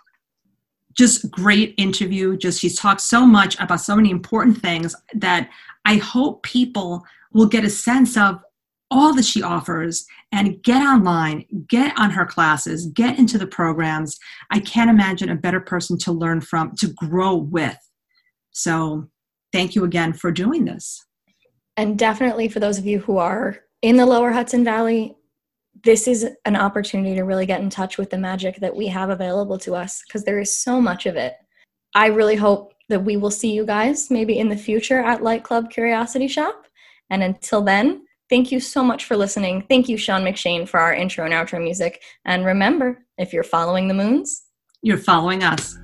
Just great interview. Just she's talked so much about so many important things that I hope people will get a sense of all that she offers and get online, get on her classes, get into the programs. I can't imagine a better person to learn from, to grow with. So thank you again for doing this. And definitely for those of you who are in the lower Hudson Valley, this is an opportunity to really get in touch with the magic that we have available to us because there is so much of it. I really hope that we will see you guys maybe in the future at Light Club Curiosity Shop. And until then, thank you so much for listening. Thank you, Sean McShane, for our intro and outro music. And remember, if you're following the moons, you're following us.